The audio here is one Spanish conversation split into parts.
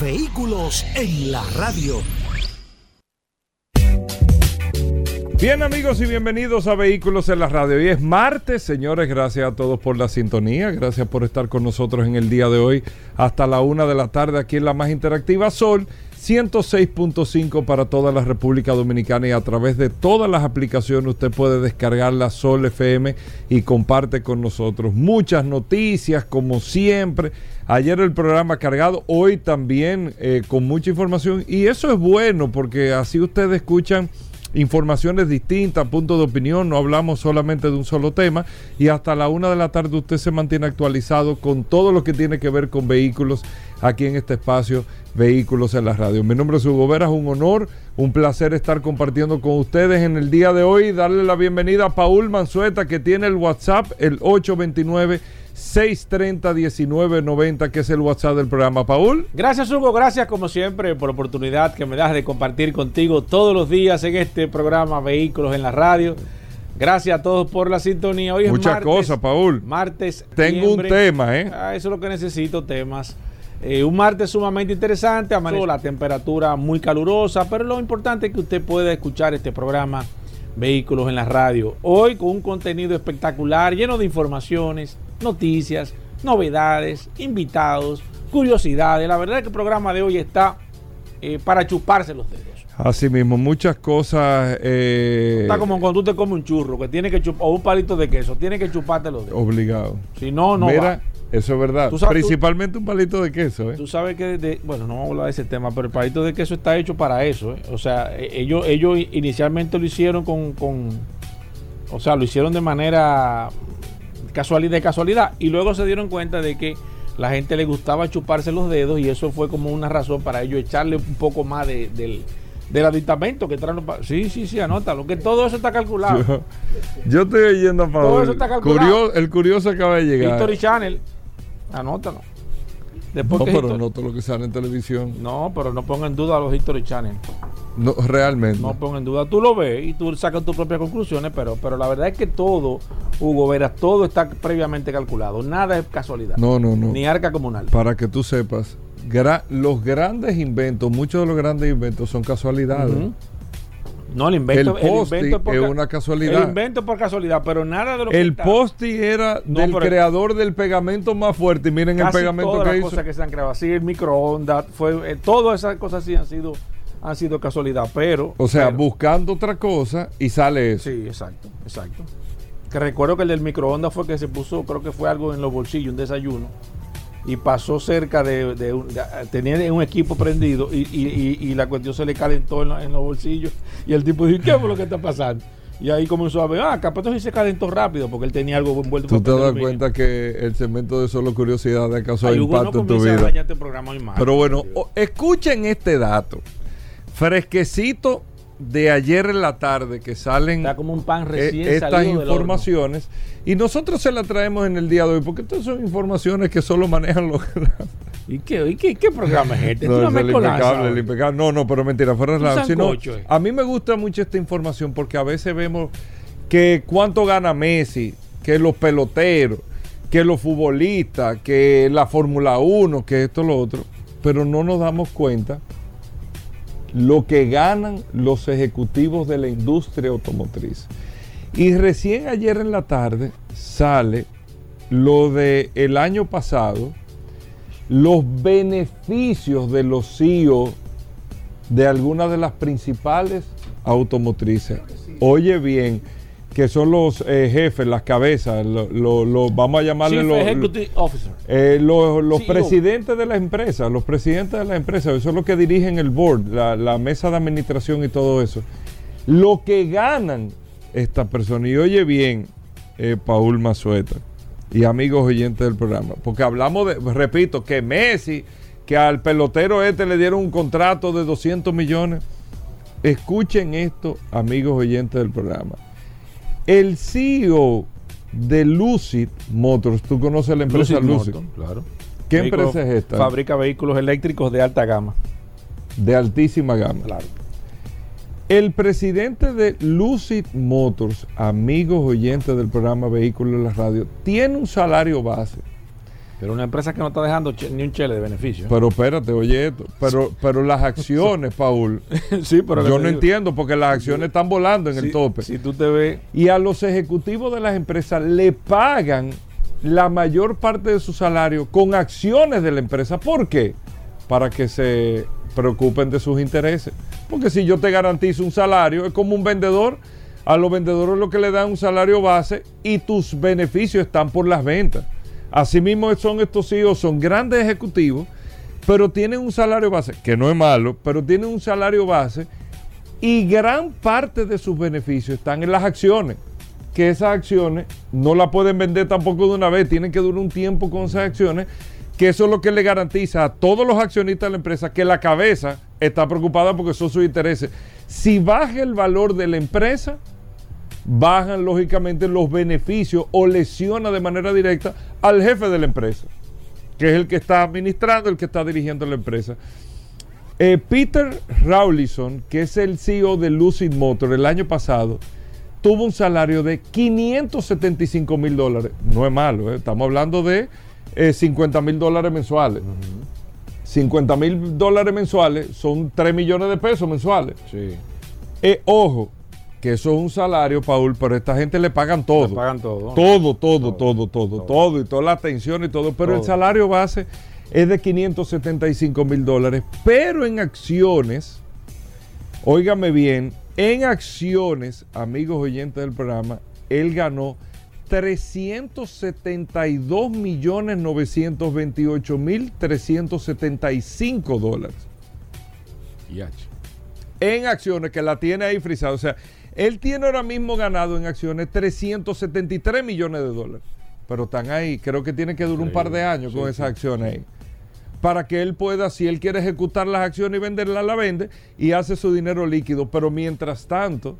Vehículos en la radio. Bien amigos y bienvenidos a Vehículos en la Radio. Hoy es martes, señores, gracias a todos por la sintonía, gracias por estar con nosotros en el día de hoy hasta la una de la tarde aquí en la más interactiva Sol 106.5 para toda la República Dominicana y a través de todas las aplicaciones usted puede descargar la Sol FM y comparte con nosotros muchas noticias como siempre. Ayer el programa cargado, hoy también eh, con mucha información y eso es bueno porque así ustedes escuchan informaciones distintas, puntos de opinión, no hablamos solamente de un solo tema y hasta la una de la tarde usted se mantiene actualizado con todo lo que tiene que ver con vehículos aquí en este espacio Vehículos en la Radio. Mi nombre es Hugo Vera, es un honor, un placer estar compartiendo con ustedes en el día de hoy, darle la bienvenida a Paul Manzueta que tiene el WhatsApp, el 829 630-1990, que es el WhatsApp del programa. Paul. Gracias, Hugo. Gracias, como siempre, por la oportunidad que me das de compartir contigo todos los días en este programa Vehículos en la Radio. Gracias a todos por la sintonía. Hoy Muchas cosas, Paul. Martes. Tengo un tema, ¿eh? Ah, eso es lo que necesito, temas. Eh, un martes sumamente interesante, amaneció la temperatura muy calurosa, pero lo importante es que usted pueda escuchar este programa Vehículos en la Radio. Hoy con un contenido espectacular, lleno de informaciones, noticias, novedades, invitados, curiosidades. La verdad es que el programa de hoy está eh, para chuparse los dedos. Así mismo, muchas cosas. Eh, está como cuando tú te comes un churro, que tiene que chupar, o un palito de queso, tiene que chuparte los dedos. Obligado. Si no, no. Mira, eso es verdad. Principalmente un palito de queso. ¿eh? Tú sabes que, bueno, no vamos a hablar de ese tema, pero el palito de queso está hecho para eso. ¿eh? O sea, e, ellos, ellos inicialmente lo hicieron con, con, o sea, lo hicieron de manera casualidad de casualidad y luego se dieron cuenta de que la gente le gustaba chuparse los dedos y eso fue como una razón para ellos echarle un poco más de, del, del aditamento que traen Sí, sí, sí, anótalo, que todo eso está calculado. Yo, estoy oyendo a Todo eso está calculado. el curioso acaba de llegar. History Channel Anótalo. Después no, pero no todo lo que sale en televisión. No, pero no ponga en duda los History Channel. No, realmente. No ponga en duda. Tú lo ves y tú sacas tus propias conclusiones, pero, pero la verdad es que todo, Hugo Veras, todo está previamente calculado. Nada es casualidad. No, no, no. Ni arca comunal. Para que tú sepas, los grandes inventos, muchos de los grandes inventos son casualidades. No, el invento, el invento es una casualidad. El invento por casualidad, pero nada de lo que El posti era del creador del pegamento más fuerte. Y miren el pegamento todas que las cosas que se han creado. Así el microondas, fue, eh, todas esas cosas sí han sido, han sido casualidad, pero... O sea, buscando otra cosa y sale eso. Sí, exacto, exacto. Que recuerdo que el del microondas fue que se puso, creo que fue algo en los bolsillos, un desayuno y pasó cerca de, de, un, tenía un equipo prendido y, y, y, la cuestión se le calentó en, los bolsillos y el tipo dijo, ¿qué es lo que está pasando? Y ahí comenzó a ver, ah, capaz sí se calentó rápido porque él tenía algo envuelto. Tú te das cuenta que el segmento de solo curiosidad ha causado impacto en tu vida. Este Pero bueno, escuchen este dato. Fresquecito de ayer en la tarde que salen Está como un pan e- recién estas informaciones y nosotros se las traemos en el día de hoy porque estas son informaciones que solo manejan los ¿Y qué, y qué, qué programa es este? No, es el impecable, el impecable. No, no, pero mentira, fuera la, sino, eh. A mí me gusta mucho esta información porque a veces vemos que cuánto gana Messi, que los peloteros, que los futbolistas, que la Fórmula 1, que esto, lo otro, pero no nos damos cuenta lo que ganan los ejecutivos de la industria automotriz. Y recién ayer en la tarde sale lo de año pasado, los beneficios de los CEO de algunas de las principales automotrices. Oye bien, que son los eh, jefes, las cabezas, lo, vamos a llamarle eh, los, los, e presidentes de la empresa, los presidentes de la empresa, eso es lo que dirigen el board, la, mesa de administración y todo eso. Lo que ganan estas personas, y oye bien, eh, Paul Mazueta y amigos oyentes del programa, porque hablamos de, repito, que Messi, que al pelotero este le dieron un contrato de 200 millones. Escuchen esto, amigos oyentes del programa. El CEO de Lucid Motors, tú conoces la empresa Lucid. claro. ¿Qué empresa es esta? Fabrica vehículos eléctricos de alta gama. De altísima gama. Claro. El presidente de Lucid Motors, amigos oyentes del programa Vehículos en la Radio, tiene un salario base pero una empresa que no está dejando ni un chele de beneficio. Pero espérate, oye esto. Pero, pero las acciones, Paul. sí, pero yo no entiendo porque las acciones están volando en el tope. Si tú te ves. Y a los ejecutivos de las empresas le pagan la mayor parte de su salario con acciones de la empresa. ¿Por qué? Para que se preocupen de sus intereses. Porque si yo te garantizo un salario, es como un vendedor. A los vendedores lo que le dan un salario base y tus beneficios están por las ventas. Asimismo son estos hijos, son grandes ejecutivos, pero tienen un salario base, que no es malo, pero tienen un salario base y gran parte de sus beneficios están en las acciones, que esas acciones no las pueden vender tampoco de una vez, tienen que durar un tiempo con esas acciones, que eso es lo que le garantiza a todos los accionistas de la empresa que la cabeza está preocupada porque son sus intereses. Si baja el valor de la empresa, bajan lógicamente los beneficios o lesiona de manera directa al jefe de la empresa, que es el que está administrando, el que está dirigiendo la empresa. Eh, Peter Rawlinson, que es el CEO de Lucid Motor, el año pasado tuvo un salario de 575 mil dólares. No es malo, ¿eh? estamos hablando de 50 eh, mil dólares mensuales. 50 mil dólares mensuales son 3 millones de pesos mensuales. Sí. ojo, que eso es un salario, Paul, pero a esta gente le pagan todo. Le pagan todo. Todo, todo, todo, todo, todo, y toda la atención y todo. Pero el salario base es de 575 mil dólares. Pero en acciones, óigame bien, en acciones, amigos oyentes del programa, él ganó 372 millones 928 mil 375 dólares. En acciones que la tiene ahí frisada. O sea, él tiene ahora mismo ganado en acciones 373 millones de dólares. Pero están ahí. Creo que tiene que durar un par de años con esas acciones ahí. Para que él pueda, si él quiere ejecutar las acciones y venderlas, la vende y hace su dinero líquido. Pero mientras tanto,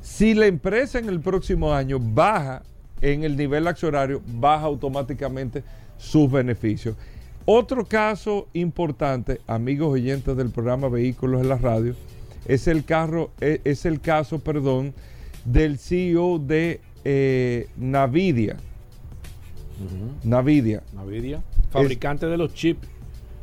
si la empresa en el próximo año baja en el nivel accionario, baja automáticamente sus beneficios. Otro caso importante, amigos oyentes del programa Vehículos en la Radio, es el, carro, e, es, el caso perdón, del CEO de eh, Navidia. Navidia. Navidia. Fabricante de los chips,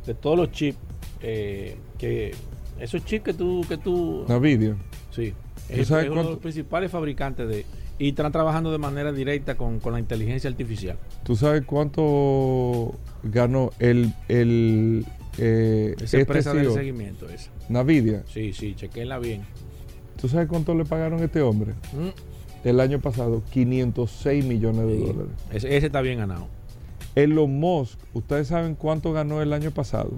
de todos los chips. Eh, que esos chips que tú, que tú. Navidia. Sí. Es, uno de los principales fabricantes de. Y están trabajando de manera directa con, la inteligencia artificial. ¿Tú sabes cuánto ganó el, el eh, esa este empresa de seguimiento esa. Navidia. Sí, sí, chequenla bien. ¿Tú sabes cuánto le pagaron a este hombre? Mm. El año pasado, 506 millones de dólares. Ese, está bien ganado. Elon Musk, ¿ustedes saben cuánto ganó el año pasado?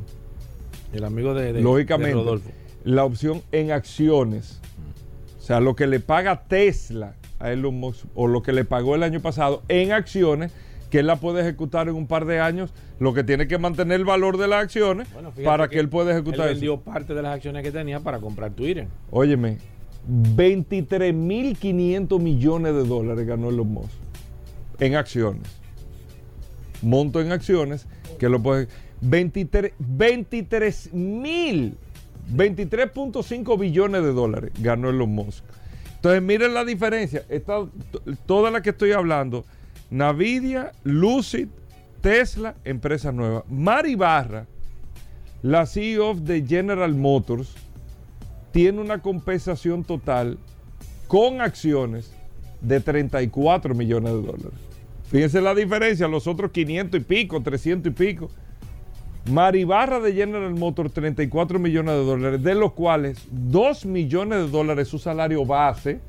El amigo de, Lógicamente, Rodolfo. La opción en acciones. O sea, lo que le paga Tesla a Elon Musk o lo que le pagó el año pasado en acciones que él la puede ejecutar en un par de años, lo que tiene que mantener el valor de las acciones para que, él pueda ejecutar él vendió parte de las acciones que tenía para comprar Twitter. Óyeme, 23.500 millones de dólares ganó Elon Musk en acciones. Monto en acciones que lo puede 23 mil 23.5 billones de dólares ganó Elon Musk. Entonces miren la diferencia. Esta, toda la que estoy hablando Navidia, Lucid, Tesla, empresa nueva. Mari Barra, la CEO de General Motors, tiene una compensación total con acciones de 34 millones de dólares. Fíjense la diferencia, los otros 500 y pico, 300 y pico. Mari Barra de General Motors, 34 millones de dólares, de los cuales 2 millones de dólares su salario base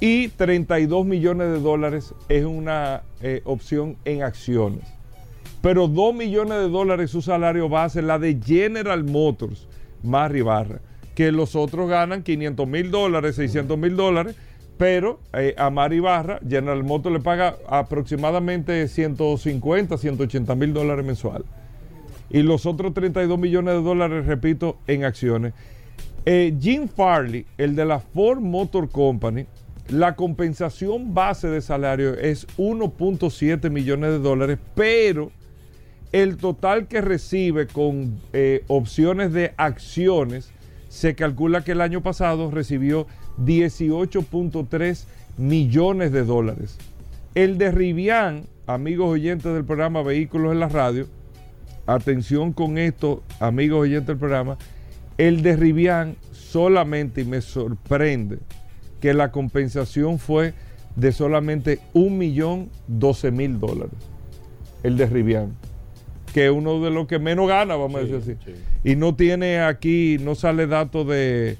y 32 millones de dólares es una eh, opción en acciones. Pero 2 millones de dólares su salario base, la de General Motors, Mari Barra, que los otros ganan 500 mil dólares, 600 mil dólares, pero eh, a Mari Barra, General Motors le paga aproximadamente 150, 180 mil dólares mensual. y los otros 32 millones de dólares, repito, en acciones. Eh, Jim Farley, el de la Ford Motor Company, la compensación base de salario es 1.7 millones de dólares, pero el total que recibe con eh, opciones de acciones se calcula que el año pasado recibió 18.3 millones de dólares. El de Rivian, amigos oyentes del programa Vehículos en la Radio, atención con esto, amigos oyentes del programa, el de Rivian solamente, y me sorprende, que la compensación fue de solamente un millón doce mil dólares. El de Rivian. Que es uno de los que menos gana, vamos a decir así. Y no tiene aquí, no sale dato de.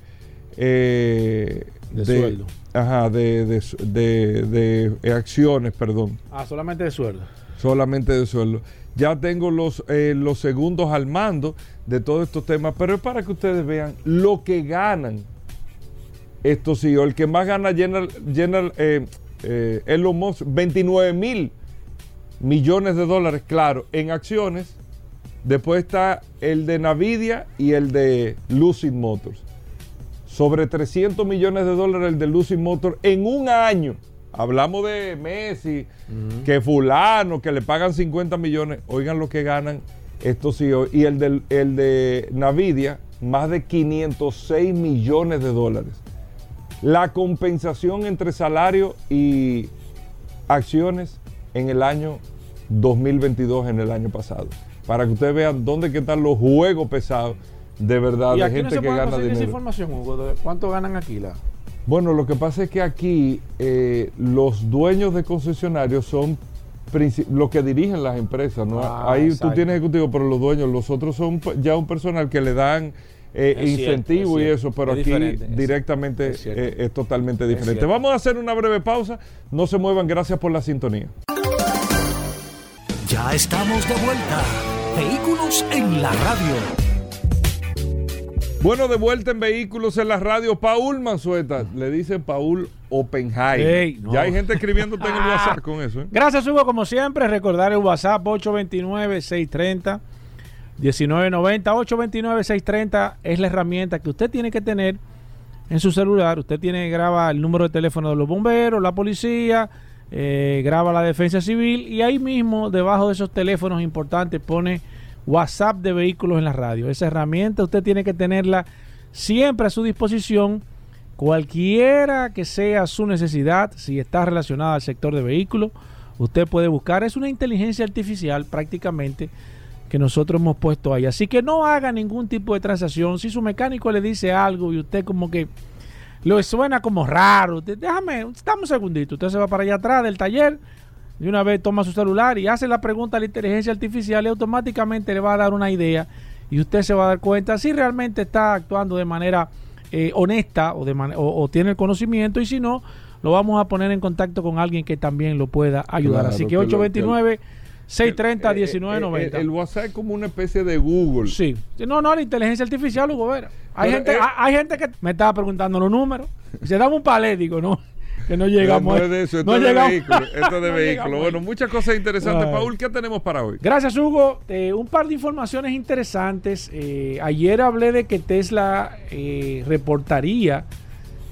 Eh, de, sueldo. Ajá, de, de, acciones, perdón. Ah, solamente de sueldo. Solamente de sueldo. Ya tengo los, eh, los segundos al mando de todos estos temas, pero es para que ustedes vean lo que ganan estos CEO. El que más gana General, General eh, eh, Elon Musk, 29 mil millones de dólares, claro, en acciones. Después está el de Nvidia y el de Lucid Motors. Sobre 300 millones de dólares el de Lucid Motors en un año. Hablamos de Messi, que fulano, que le pagan 50 millones. Oigan lo que ganan estos CEO. Y el de, el de Nvidia, más de 506 millones de dólares la compensación entre salario y acciones en el año 2022, en el año pasado. Para que ustedes vean dónde están los juegos pesados de verdad de gente que gana dinero. esa información, Hugo? ¿Cuánto ganan aquí? La? Bueno, lo que pasa es que aquí eh, los dueños de concesionarios son los que dirigen las empresas. ¿no? Ah, Ahí tú tienes ejecutivo, pero los dueños, los otros son ya un personal que le dan eh, incentivo y eso, pero aquí directamente eh, es, totalmente diferente. Vamos a hacer una breve pausa, no se muevan, gracias por la sintonía. Ya estamos de vuelta, vehículos en la radio. Bueno, de vuelta en Vehículos en la Radio, Paul Manzueta, le dice Paul Oppenheim. Ya hay gente escribiéndote en el WhatsApp con eso. ¿eh? Gracias, Hugo, como siempre, recordar el WhatsApp 829 630 1990 829 630 es la herramienta que usted tiene que tener en su celular. Usted tiene que grabar el número de teléfono de los bomberos, la policía, eh, graba la defensa civil y ahí mismo, debajo de esos teléfonos importantes, pone WhatsApp de vehículos en la radio. Esa herramienta usted tiene que tenerla siempre a su disposición, cualquiera que sea su necesidad, si está relacionada al sector de vehículos, usted puede buscar. Es una inteligencia artificial prácticamente que nosotros hemos puesto ahí. Así que no haga ningún tipo de transacción. Si su mecánico le dice algo y usted como que lo suena como raro, déjame, estamos un segundito. Usted se va para allá atrás del taller, de una vez toma su celular y hace la pregunta a la inteligencia artificial y automáticamente le va a dar una idea y usted se va a dar cuenta si realmente está actuando de manera eh, honesta o, de o, tiene el conocimiento y si no, lo vamos a poner en contacto con alguien que también lo pueda ayudar. Así que 829... 630 1990. El, el, WhatsApp es como una especie de Google. Sí. No, no, la inteligencia artificial, Hugo Vera. Hay, gente, hay, gente que me estaba preguntando los números. Se da un palé, digo, no. Que no llegamos. No, es de eso, esto es de vehículo. Esto es de vehículo. Bueno, muchas cosas interesantes. Paul, ¿qué tenemos para hoy? Gracias, Hugo. Eh, un par de informaciones interesantes. Eh, ayer hablé de que Tesla eh, reportaría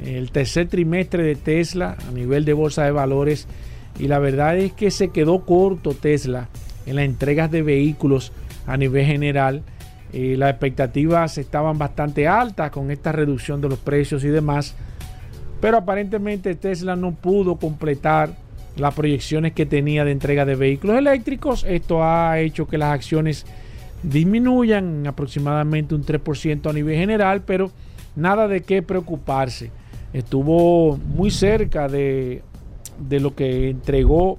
el tercer trimestre de Tesla a nivel de bolsa de valores y la verdad es que se quedó corto Tesla en las entregas de vehículos a nivel general. Eh, las expectativas estaban bastante altas con esta reducción de los precios y demás, pero aparentemente Tesla no pudo completar las proyecciones que tenía de entrega de vehículos eléctricos. Esto ha hecho que las acciones disminuyan aproximadamente un 3% a nivel general, pero nada de qué preocuparse. Estuvo muy cerca de de lo que entregó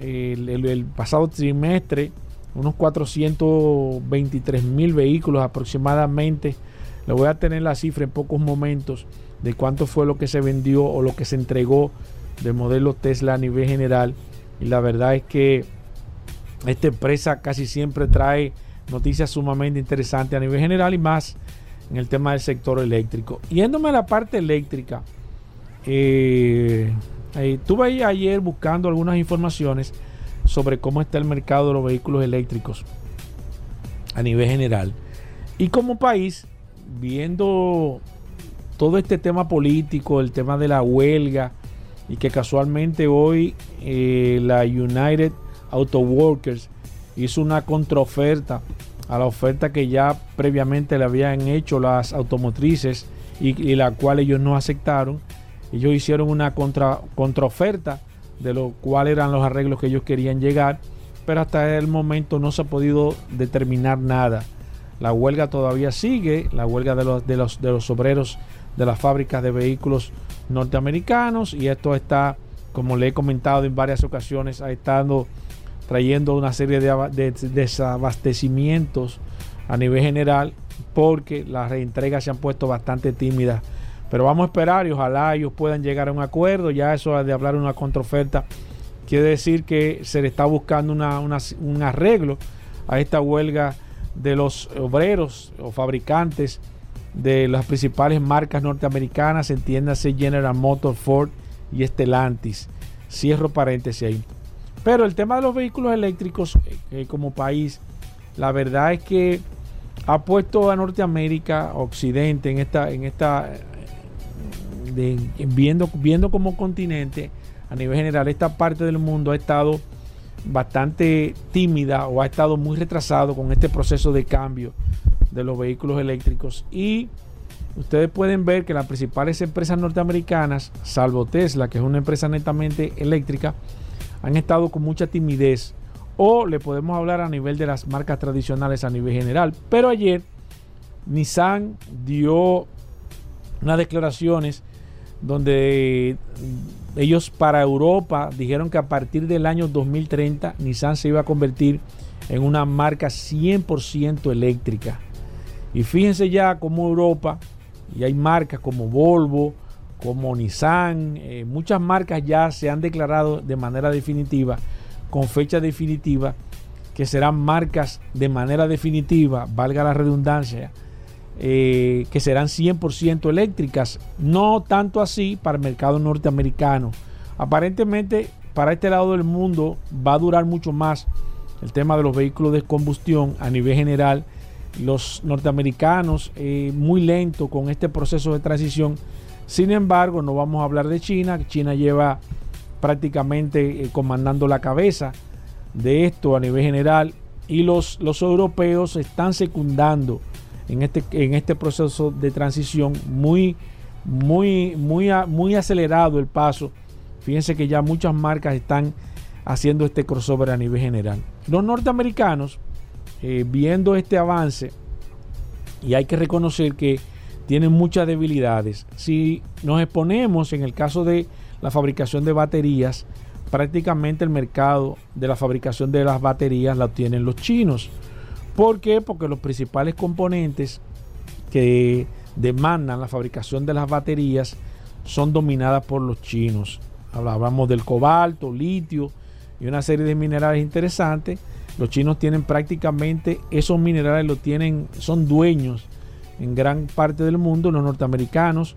el, pasado trimestre, unos 423 mil vehículos aproximadamente. Le voy a tener la cifra en pocos momentos de cuánto fue lo que se vendió o lo que se entregó de modelo Tesla a nivel general. Y la verdad es que esta empresa casi siempre trae noticias sumamente interesantes a nivel general y más en el tema del sector eléctrico. Yéndome a la parte eléctrica, eh, Estuve ahí ayer buscando algunas informaciones sobre cómo está el mercado de los vehículos eléctricos. a nivel general. Y como país, viendo todo este tema político, el tema de la huelga, y que casualmente hoy eh, la United Auto Workers hizo una contraoferta a la oferta que ya previamente le habían hecho las automotrices y, la cual ellos no aceptaron. Ellos hicieron una contra, contraoferta de lo cual eran los arreglos que ellos querían llegar, pero hasta el momento no se ha podido determinar nada. La huelga todavía sigue, la huelga de los, de los, de los obreros de las fábricas de vehículos norteamericanos y esto está, como le he comentado en varias ocasiones, ha estado trayendo una serie de, desabastecimientos a nivel general porque las reentregas se han puesto bastante tímidas. Pero vamos a esperar y ojalá ellos puedan llegar a un acuerdo. Ya eso de hablar una contraoferta quiere decir que se le está buscando un arreglo a esta huelga de los obreros o fabricantes de las principales marcas norteamericanas, entiéndase General Motors, Ford y Stellantis. Cierro paréntesis ahí. Pero el tema de los vehículos eléctricos eh, eh, como país, la verdad es que ha puesto a Norteamérica, Occidente, en esta, en esta, viendo, viendo como continente, a nivel general, esta parte del mundo ha estado bastante tímida o ha estado muy retrasado con este proceso de cambio de los vehículos eléctricos y ustedes pueden ver que las principales empresas norteamericanas, salvo Tesla, que es una empresa netamente eléctrica, han estado con mucha timidez o le podemos hablar a nivel de las marcas tradicionales a nivel general. Pero ayer Nissan dio unas declaraciones donde ellos para Europa dijeron que a partir del año 2030 Nissan se iba a convertir en una marca 100% eléctrica. Y fíjense ya como Europa, y hay marcas como Volvo, como Nissan, eh, muchas marcas ya se han declarado de manera definitiva, con fecha definitiva, que serán marcas de manera definitiva, valga la redundancia, eh, que serán 100% eléctricas, no tanto así para el mercado norteamericano. Aparentemente para este lado del mundo va a durar mucho más el tema de los vehículos de combustión a nivel general. Los norteamericanos eh, muy lento con este proceso de transición sin embargo, no vamos a hablar de China. China lleva prácticamente eh, comandando la cabeza de esto a nivel general y los, los europeos están secundando en este, en este proceso de transición muy, muy, muy, muy acelerado el paso. Fíjense que ya muchas marcas están haciendo este crossover a nivel general. Los norteamericanos, eh, viendo este avance, y hay que reconocer que tienen muchas debilidades. Si nos exponemos en el caso de la fabricación de baterías, prácticamente el mercado de la fabricación de las baterías la obtienen los chinos. ¿Por qué? Porque los principales componentes que demandan la fabricación de las baterías son dominadas por los chinos. Hablábamos del cobalto, litio y una serie de minerales interesantes. Los chinos tienen prácticamente esos minerales, lo tienen, son dueños en gran parte del mundo, los norteamericanos,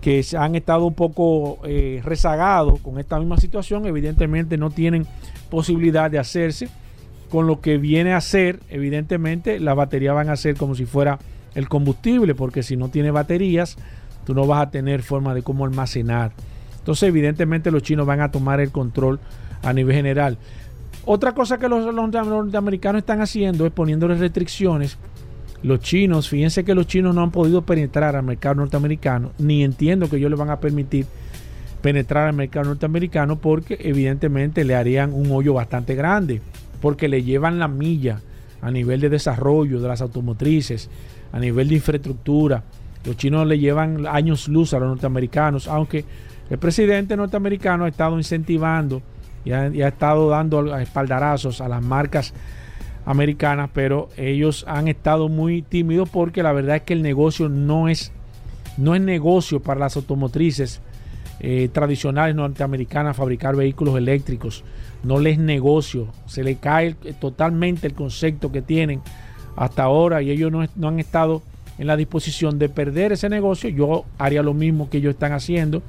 que han estado un poco eh, rezagados con esta misma situación, evidentemente no tienen posibilidad de hacerse. Con lo que viene a ser, evidentemente, las baterías van a ser como si fuera el combustible, porque si no tiene baterías, tú no vas a tener forma de cómo almacenar. Entonces, evidentemente, los chinos van a tomar el control a nivel general. Otra cosa que los, los norteamericanos están haciendo es poniéndole restricciones los chinos, fíjense que los chinos no han podido penetrar al mercado norteamericano, ni entiendo que ellos le van a permitir penetrar al mercado norteamericano porque evidentemente le harían un hoyo bastante grande, porque le llevan la milla a nivel de desarrollo de las automotrices, a nivel de infraestructura. Los chinos le llevan años luz a los norteamericanos, aunque el presidente norteamericano ha estado incentivando y ha, estado dando espaldarazos a las marcas americanas, pero ellos han estado muy tímidos porque la verdad es que el negocio no es, no es negocio para las automotrices eh, tradicionales norteamericanas fabricar vehículos eléctricos. No les negocio, se le cae totalmente el concepto que tienen hasta ahora y ellos no, han estado en la disposición de perder ese negocio. Yo haría lo mismo que ellos están haciendo,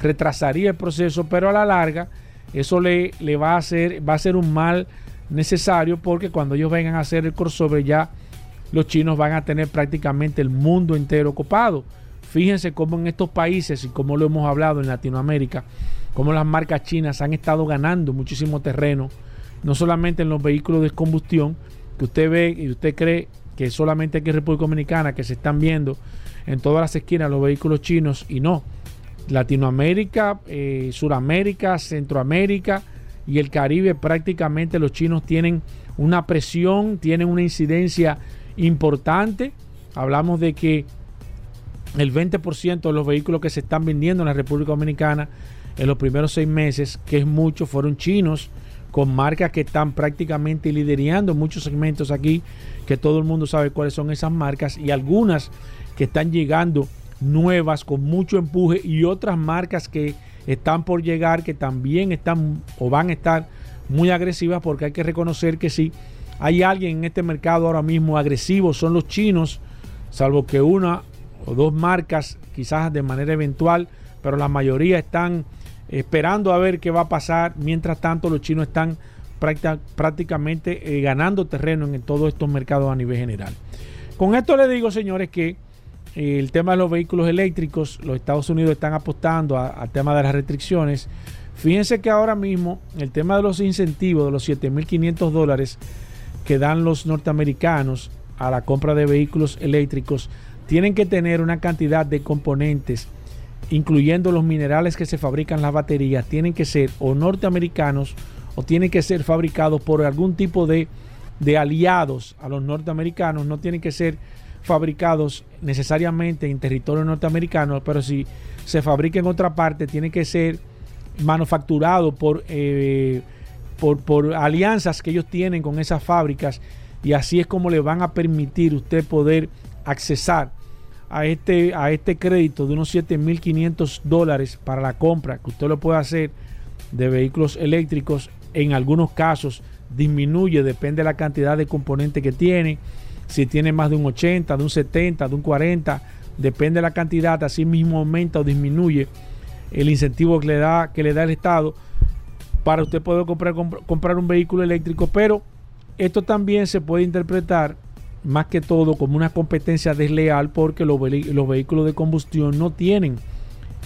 retrasaría el proceso, pero a la larga eso le, le va a hacer, va a ser un mal necesario porque cuando ellos vengan a hacer el crossover ya los chinos van a tener prácticamente el mundo entero ocupado. Fíjense cómo en estos países y como lo hemos hablado en Latinoamérica, cómo las marcas chinas han estado ganando muchísimo terreno, no solamente en los vehículos de combustión, que usted ve y usted cree que solamente aquí en República Dominicana, que se están viendo en todas las esquinas los vehículos chinos, y no. Latinoamérica, eh, Suramérica, Centroamérica y el Caribe, prácticamente los chinos tienen una presión, tienen una incidencia importante. Hablamos de que el 20% de los vehículos que se están vendiendo en la República Dominicana en los primeros seis meses, que es mucho, fueron chinos, con marcas que están prácticamente liderando muchos segmentos aquí, que todo el mundo sabe cuáles son esas marcas, y algunas que están llegando nuevas con mucho empuje, y otras marcas que están por llegar, que también están o van a estar muy agresivas, porque hay que reconocer que sí, hay alguien en este mercado ahora mismo agresivo, son los chinos, salvo que una o dos marcas, quizás de manera eventual, pero la mayoría están esperando a ver qué va a pasar. Mientras tanto, los chinos están prácticamente eh, ganando terreno en todos estos mercados a nivel general. Con esto les digo, señores, que eh, el tema de los vehículos eléctricos, los Estados Unidos están apostando al tema de las restricciones. Fíjense que ahora mismo el tema de los incentivos de los 7.500 dólares que dan los norteamericanos a la compra de vehículos eléctricos tienen que tener una cantidad de componentes, incluyendo los minerales que se fabrican las baterías, tienen que ser o norteamericanos o tienen que ser fabricados por algún tipo de, de aliados a los norteamericanos, no tienen que ser fabricados necesariamente en territorio norteamericano, pero si se fabrica en otra parte, tiene que ser manufacturado por, eh, por, por, alianzas que ellos tienen con esas fábricas. Y así es como le van a permitir usted poder accesar a este, a este crédito de unos 7.500 dólares para la compra que usted lo puede hacer de vehículos eléctricos. En algunos casos disminuye, depende de la cantidad de componentes que tiene. Si tiene más de un 80, de un 70, de un 40, depende de la cantidad, así mismo aumenta o disminuye el incentivo que le da, que le da el Estado para usted poder comprar, comprar un vehículo eléctrico. Pero esto también se puede interpretar más que todo como una competencia desleal porque los, vehículos de combustión no tienen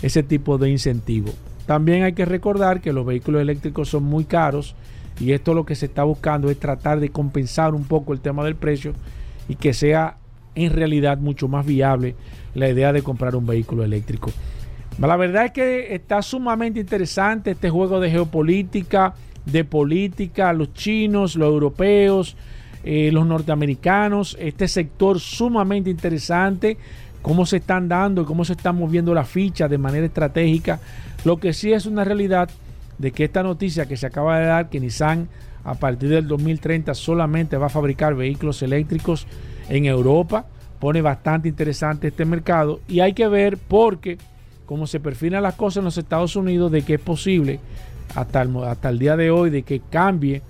ese tipo de incentivo. También hay que recordar que los vehículos eléctricos son muy caros y esto lo que se está buscando es tratar de compensar un poco el tema del precio y que sea en realidad mucho más viable la idea de comprar un vehículo eléctrico. La verdad es que está sumamente interesante este juego de geopolítica, de política, los chinos, los europeos, eh, los norteamericanos, este sector sumamente interesante, cómo se están dando y cómo se están moviendo las fichas de manera estratégica. Lo que sí es una realidad de que esta noticia que se acaba de dar, que Nissan a partir del 2030 solamente va a fabricar vehículos eléctricos en Europa, pone bastante interesante este mercado y hay que ver porque como se perfilan las cosas en los Estados Unidos de que es posible hasta hasta el día de hoy de que cambie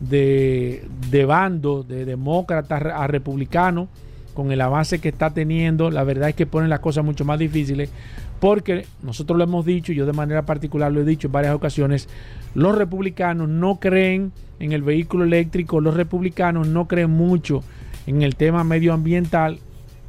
de, de bando, de demócrata a republicano, con el avance que está teniendo, la verdad es que ponen las cosas mucho más difíciles, porque nosotros lo hemos dicho, yo de manera particular lo he dicho en varias ocasiones, los republicanos no creen en el vehículo eléctrico, los republicanos no creen mucho en el tema medioambiental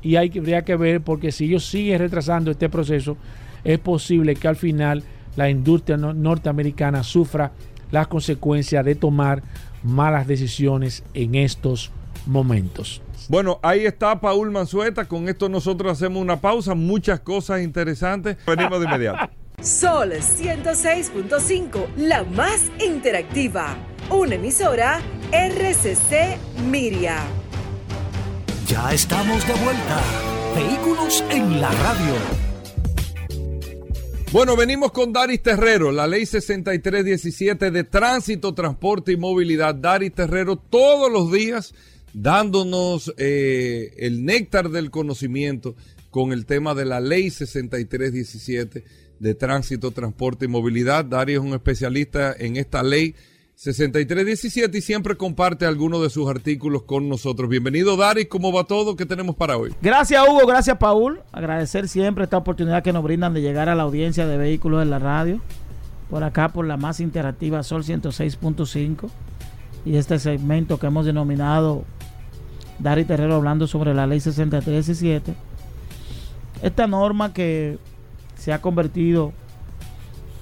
y hay, habría que ver porque si ellos siguen retrasando este proceso, es posible que al final la industria norteamericana sufra las consecuencias de tomar malas decisiones en estos momentos. Bueno, ahí está Paul Manzueta. Con esto nosotros hacemos una pausa. Muchas cosas interesantes. Venimos de inmediato. Sol 106.5, la más interactiva. Una emisora RCC Miria. Ya estamos de vuelta. Vehículos en la radio. Bueno, venimos con Daris Terrero, la ley 6317 de tránsito, transporte y movilidad. Daris Terrero todos los días dándonos eh, el néctar del conocimiento con el tema de la ley 6317 de tránsito, transporte y movilidad. Daris es un especialista en esta ley 6317 y siempre comparte algunos de sus artículos con nosotros. Bienvenido, Dari. ¿Cómo va todo? ¿Qué tenemos para hoy? Gracias, Hugo. Gracias, Paul. Agradecer siempre esta oportunidad que nos brindan de llegar a la audiencia de vehículos en la radio. Por acá, por la más interactiva Sol 106.5. Y este segmento que hemos denominado Dari Terrero hablando sobre la ley 6317. Esta norma que se ha convertido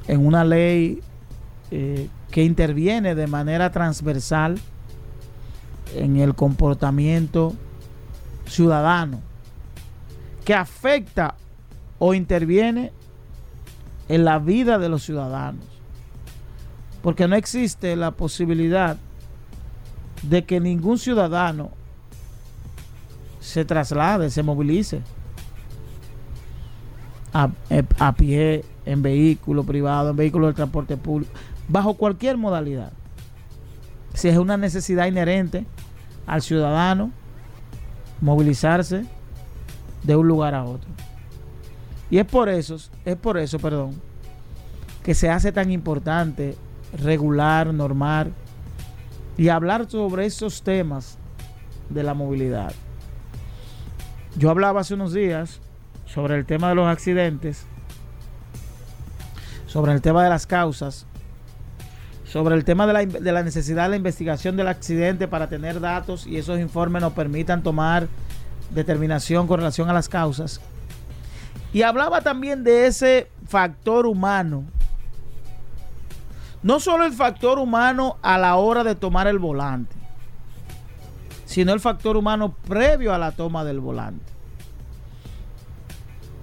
en una ley eh, que interviene de manera transversal en el comportamiento ciudadano, que afecta o interviene en la vida de los ciudadanos. Porque no existe la posibilidad de que ningún ciudadano se traslade, se movilice a, eh, a pie, en vehículo privado, en vehículo de transporte público, bajo cualquier modalidad. Si es una necesidad inherente al ciudadano movilizarse de un lugar a otro. Y es por eso, es por eso, perdón, que se hace tan importante regular, normar y hablar sobre esos temas de la movilidad. Yo hablaba hace unos días sobre el tema de los accidentes, sobre el tema de las causas, sobre el tema de la, de la, necesidad de la investigación del accidente para tener datos y esos informes nos permitan tomar determinación con relación a las causas. Y hablaba también de ese factor humano. No solo el factor humano a la hora de tomar el volante, sino el factor humano previo a la toma del volante.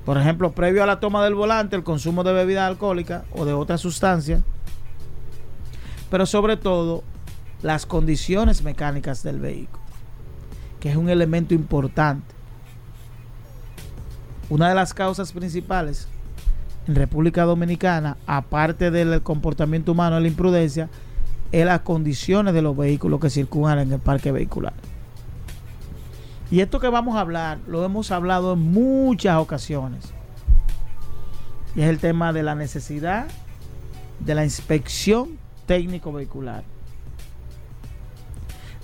Por ejemplo, previo a la toma del volante, el consumo de bebida alcohólica o de otra sustancia. Pero sobre todo, las condiciones mecánicas del vehículo, que es un elemento importante. Una de las causas principales en República Dominicana, aparte del comportamiento humano, la imprudencia, es las condiciones de los vehículos que circulan en el parque vehicular. Y esto que vamos a hablar, lo hemos hablado en muchas ocasiones. Y es el tema de la necesidad de la inspección técnico vehicular.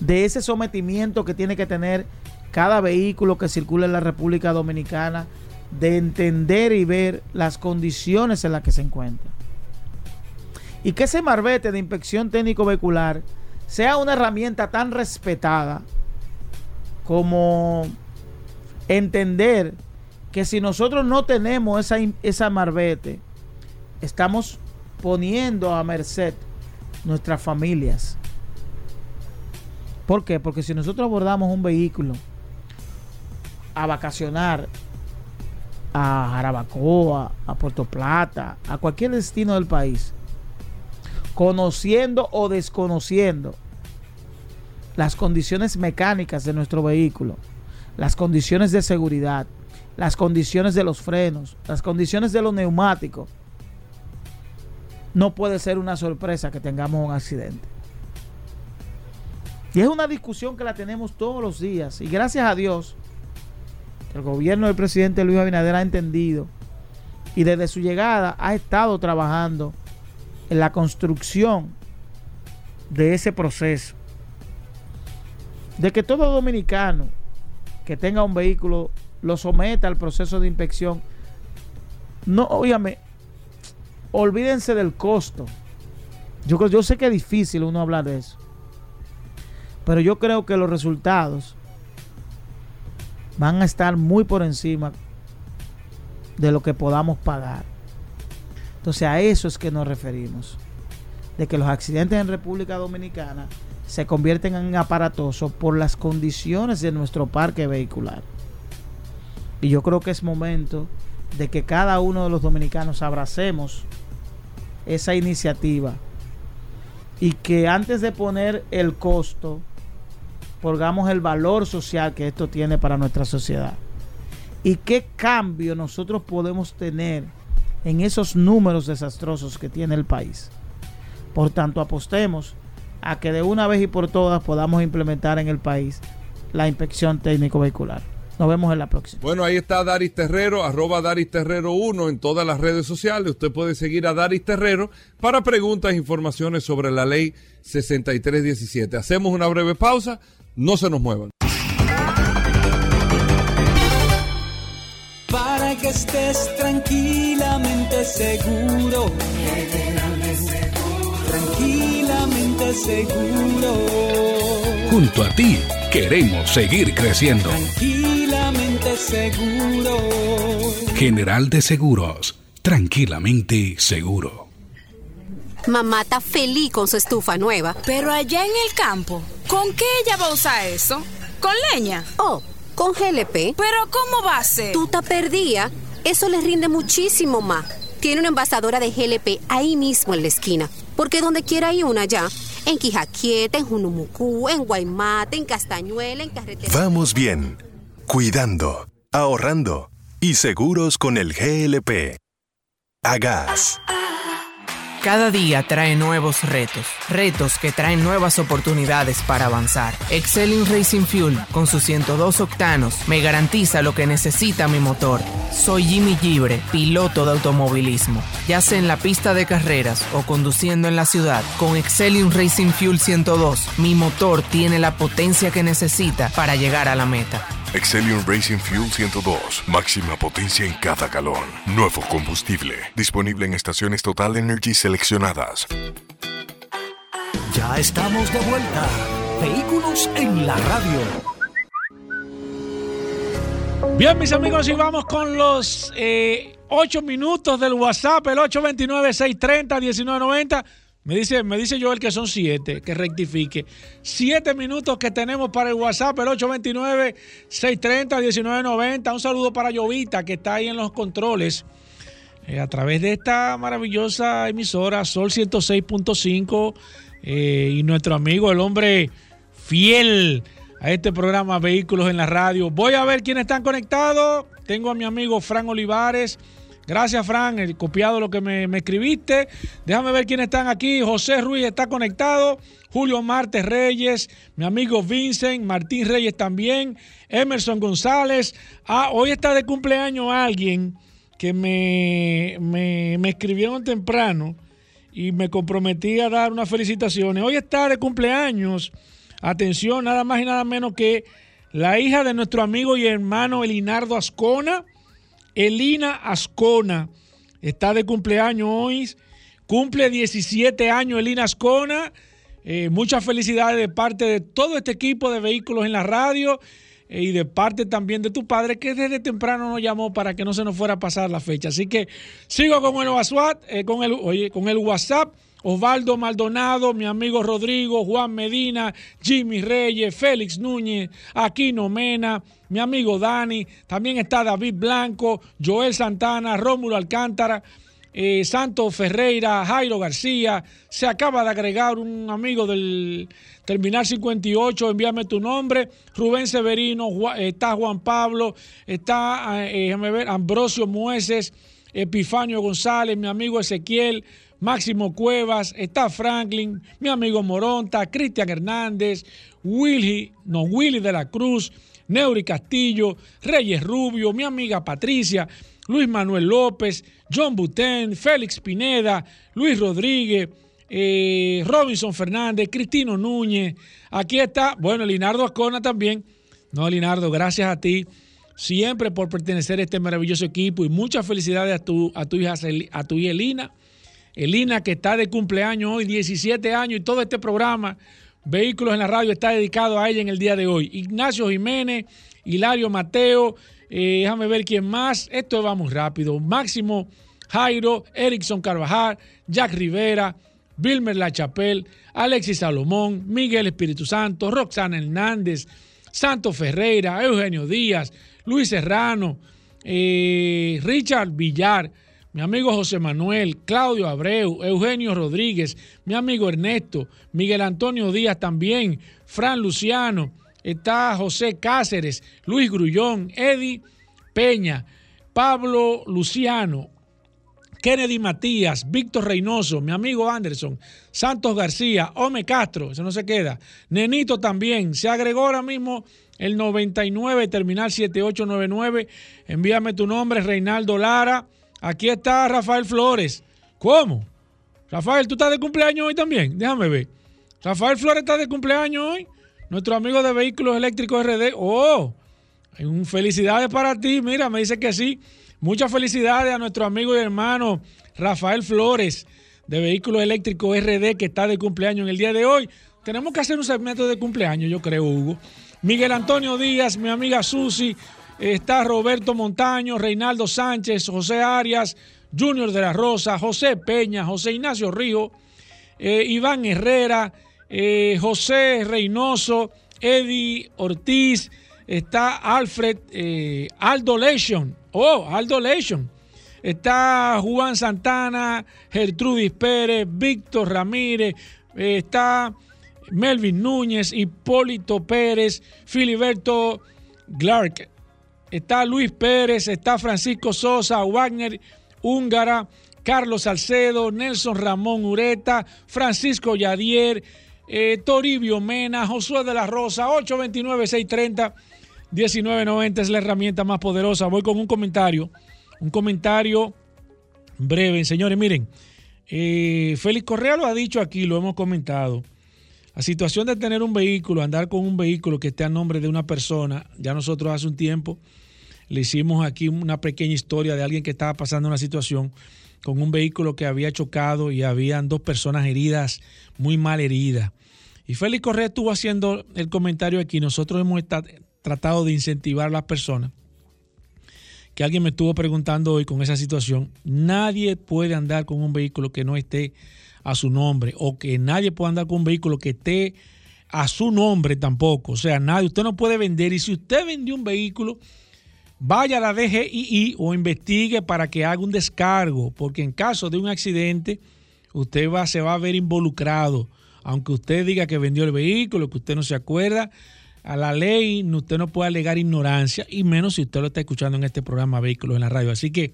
De ese sometimiento que tiene que tener cada vehículo que circula en la República Dominicana, de entender y ver las condiciones en las que se encuentra. Y que ese marbete de inspección técnico vehicular sea una herramienta tan respetada como entender que si nosotros no tenemos esa, esa marbete, estamos poniendo a merced nuestras familias. ¿Por qué? Porque si nosotros abordamos un vehículo a vacacionar a Jarabacoa, a Puerto Plata, a cualquier destino del país, conociendo o desconociendo las condiciones mecánicas de nuestro vehículo, las condiciones de seguridad, las condiciones de los frenos, las condiciones de los neumáticos, no puede ser una sorpresa que tengamos un accidente. Y es una discusión que la tenemos todos los días. Y gracias a Dios, el gobierno del presidente Luis Abinader ha entendido y desde su llegada ha estado trabajando en la construcción de ese proceso de que todo dominicano que tenga un vehículo lo someta al proceso de inspección. No, óyame, olvídense del costo. Yo, yo sé que es difícil uno hablar de eso. Pero yo creo que los resultados van a estar muy por encima de lo que podamos pagar. Entonces a eso es que nos referimos. De que los accidentes en República Dominicana se convierten en aparatosos por las condiciones de nuestro parque vehicular. Y yo creo que es momento de que cada uno de los dominicanos abracemos esa iniciativa y que antes de poner el costo, pongamos el valor social que esto tiene para nuestra sociedad. Y qué cambio nosotros podemos tener en esos números desastrosos que tiene el país. Por tanto, apostemos a que de una vez y por todas podamos implementar en el país la inspección técnico vehicular. Nos vemos en la próxima. Bueno, ahí está Daris Terrero, arroba Daris Terrero 1 en todas las redes sociales. Usted puede seguir a Daris Terrero para preguntas e informaciones sobre la ley 6317. Hacemos una breve pausa, no se nos muevan. Para que estés tranquilamente seguro tranquilamente seguro Junto a ti, queremos seguir creciendo. Seguro. General de Seguros, tranquilamente seguro. Mamá está feliz con su estufa nueva. Pero allá en el campo, ¿con qué ella va a usar eso? ¿Con leña? Oh, con GLP. ¿Pero cómo va a ser? Tú te perdía. Eso le rinde muchísimo más. Tiene una envasadora de GLP ahí mismo en la esquina. Porque donde quiera hay una ya. En Quijaquieta, en Junumucú, en Guaymate, en Castañuela, en Carretera. Vamos bien. Cuidando, ahorrando y seguros con el GLP. Hagas. Cada día trae nuevos retos, retos que traen nuevas oportunidades para avanzar. Excelling Racing Fuel, con sus 102 octanos, me garantiza lo que necesita mi motor. Soy Jimmy Gibre, piloto de automovilismo. Ya sea en la pista de carreras o conduciendo en la ciudad, con Excelling Racing Fuel 102, mi motor tiene la potencia que necesita para llegar a la meta. Excelium Racing Fuel 102. Máxima potencia en cada galón. Nuevo combustible. Disponible en estaciones Total Energy seleccionadas. Ya estamos de vuelta. Vehículos en la radio. Bien, mis amigos, y vamos con los eh, 8 minutos del WhatsApp, el 829-630-1990. Me dice, me dice Joel que son 7, que rectifique. 7 minutos que tenemos para el WhatsApp, el 829-630-1990. Un saludo para Llovita, que está ahí en los controles. Eh, a través de esta maravillosa emisora, Sol 106.5, eh, y nuestro amigo, el hombre fiel a este programa Vehículos en la Radio. Voy a ver quiénes están conectados. Tengo a mi amigo Fran Olivares. Gracias, Fran. He copiado lo que me, me, escribiste. Déjame ver quiénes están aquí. José Ruiz está conectado. Julio Martes Reyes. Mi amigo Vincent. Martín Reyes también. Emerson González. Ah, hoy está de cumpleaños alguien que me, me, me escribieron temprano y me comprometí a dar unas felicitaciones. Hoy está de cumpleaños. Atención, nada más y nada menos que la hija de nuestro amigo y hermano Elinardo Ascona. Elina Ascona está de cumpleaños hoy. Cumple 17 años Elina Ascona. Eh, muchas felicidades de parte de todo este equipo de vehículos en la radio eh, y de parte también de tu padre que desde temprano nos llamó para que no se nos fuera a pasar la fecha. Así que sigo con el WhatsApp, eh, con, el, oye, con el WhatsApp. Osvaldo Maldonado, mi amigo Rodrigo, Juan Medina, Jimmy Reyes, Félix Núñez, Aquino Mena, mi amigo Dani, también está David Blanco, Joel Santana, Rómulo Alcántara, eh, Santos Ferreira, Jairo García, se acaba de agregar un amigo del Terminal 58, envíame tu nombre, Rubén Severino, está Juan Pablo, está, eh, ver, Ambrosio Mueces, Epifanio González, mi amigo Ezequiel, Máximo Cuevas, está Franklin, mi amigo Moronta, Cristian Hernández, Willy, no, Willy de la Cruz, Neuri Castillo, Reyes Rubio, mi amiga Patricia, Luis Manuel López, John Butén, Félix Pineda, Luis Rodríguez, eh, Robinson Fernández, Cristino Núñez. Aquí está, bueno, Linardo Ascona también. No, Linardo, gracias a ti siempre por pertenecer a este maravilloso equipo y muchas felicidades a tu, a tu hija, a tu hija Elina. Elina que está de cumpleaños hoy, 17 años y todo este programa Vehículos en la Radio está dedicado a ella en el día de hoy. Ignacio Jiménez, Hilario Mateo, eh, déjame ver quién más. Esto va muy rápido. Máximo Jairo, Erickson Carvajal, Jack Rivera, Wilmer Lachapel, Alexis Salomón, Miguel Espíritu Santo, Roxana Hernández, Santo Ferreira, Eugenio Díaz, Luis Serrano, eh, Richard Villar, mi amigo José Manuel, Claudio Abreu, Eugenio Rodríguez, mi amigo Ernesto, Miguel Antonio Díaz también, Fran Luciano, está José Cáceres, Luis Grullón, Eddie Peña, Pablo Luciano, Kennedy Matías, Víctor Reynoso, mi amigo Anderson, Santos García, Ome Castro, eso no se queda, Nenito también, se agregó ahora mismo el 99, terminal 7899, envíame tu nombre, Reinaldo Lara, Aquí está Rafael Flores. ¿Cómo? Rafael, ¿tú estás de cumpleaños hoy también? Déjame ver. Rafael Flores está de cumpleaños hoy. Nuestro amigo de Vehículos Eléctricos RD. ¡Oh! Felicidades para ti. Mira, me dice que sí. Muchas felicidades a nuestro amigo y hermano Rafael Flores de Vehículos Eléctricos RD que está de cumpleaños en el día de hoy. tenemos que hacer un segmento de cumpleaños, yo creo, Hugo. Miguel Antonio Díaz, mi amiga Susi, está Roberto Montaño, Reinaldo Sánchez, José Arias, Junior de la Rosa, José Peña, José Ignacio Río, eh, Iván Herrera, eh, José Reynoso, Eddie Ortiz, está Alfred, eh, Aldo Lesion, oh, Aldo Lesion, está Juan Santana, Gertrudis Pérez, Víctor Ramírez, está Melvin Núñez, Hipólito Pérez, Filiberto Clark, está Luis Pérez, está Francisco Sosa, Wagner Húngara, Carlos Salcedo, Nelson Ramón Ureta, Francisco Yadier, eh, Toribio Mena, Josué de la Rosa, 829-630-1990 es la herramienta más poderosa. Voy con un comentario, un comentario breve. Señores, miren, eh, Félix Correa lo ha dicho aquí, lo hemos comentado. La situación de tener un vehículo, andar con un vehículo que esté a nombre de una persona, ya nosotros hace un tiempo le hicimos aquí una pequeña historia de alguien que estaba pasando una situación con un vehículo que había chocado y habían dos personas heridas, muy mal heridas. Y Félix Correa estuvo haciendo el comentario aquí. Nosotros hemos tratado de incentivar a las personas. Que alguien me estuvo preguntando hoy con esa situación. Nadie puede andar con un vehículo que no esté a su nombre o que nadie pueda andar con un vehículo que esté a su nombre tampoco. O sea, nadie, usted no puede vender. Y si usted vendió un vehículo, vaya a la DGII o investigue para que haga un descargo, porque en caso de un accidente, usted va, se va a ver involucrado. Aunque usted diga que vendió el vehículo, que usted no se acuerda, a la ley usted no puede alegar ignorancia, y menos si usted lo está escuchando en este programa Vehículos en la Radio. Así que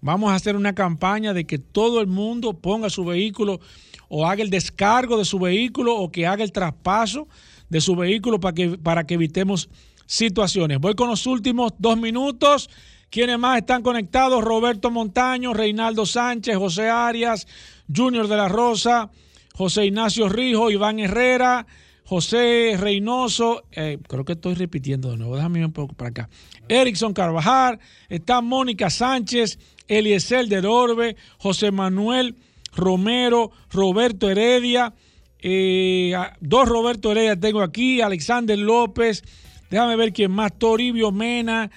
Vamos a hacer una campaña de que todo el mundo ponga su vehículo o haga el descargo de su vehículo o que haga el traspaso de su vehículo para que, para que evitemos situaciones. Voy con los últimos dos minutos. ¿Quiénes más están conectados? Roberto Montaño, Reinaldo Sánchez, José Arias, Junior de la Rosa, José Ignacio Rijo, Iván Herrera, José Reynoso, eh, creo que estoy repitiendo de nuevo, déjame un poco para acá. Erickson Carvajal, está Mónica Sánchez, Eliezer de Orbe, José Manuel Romero, Roberto Heredia, eh, dos Roberto Heredia tengo aquí, Alexander López, déjame ver quién más, Toribio Mena,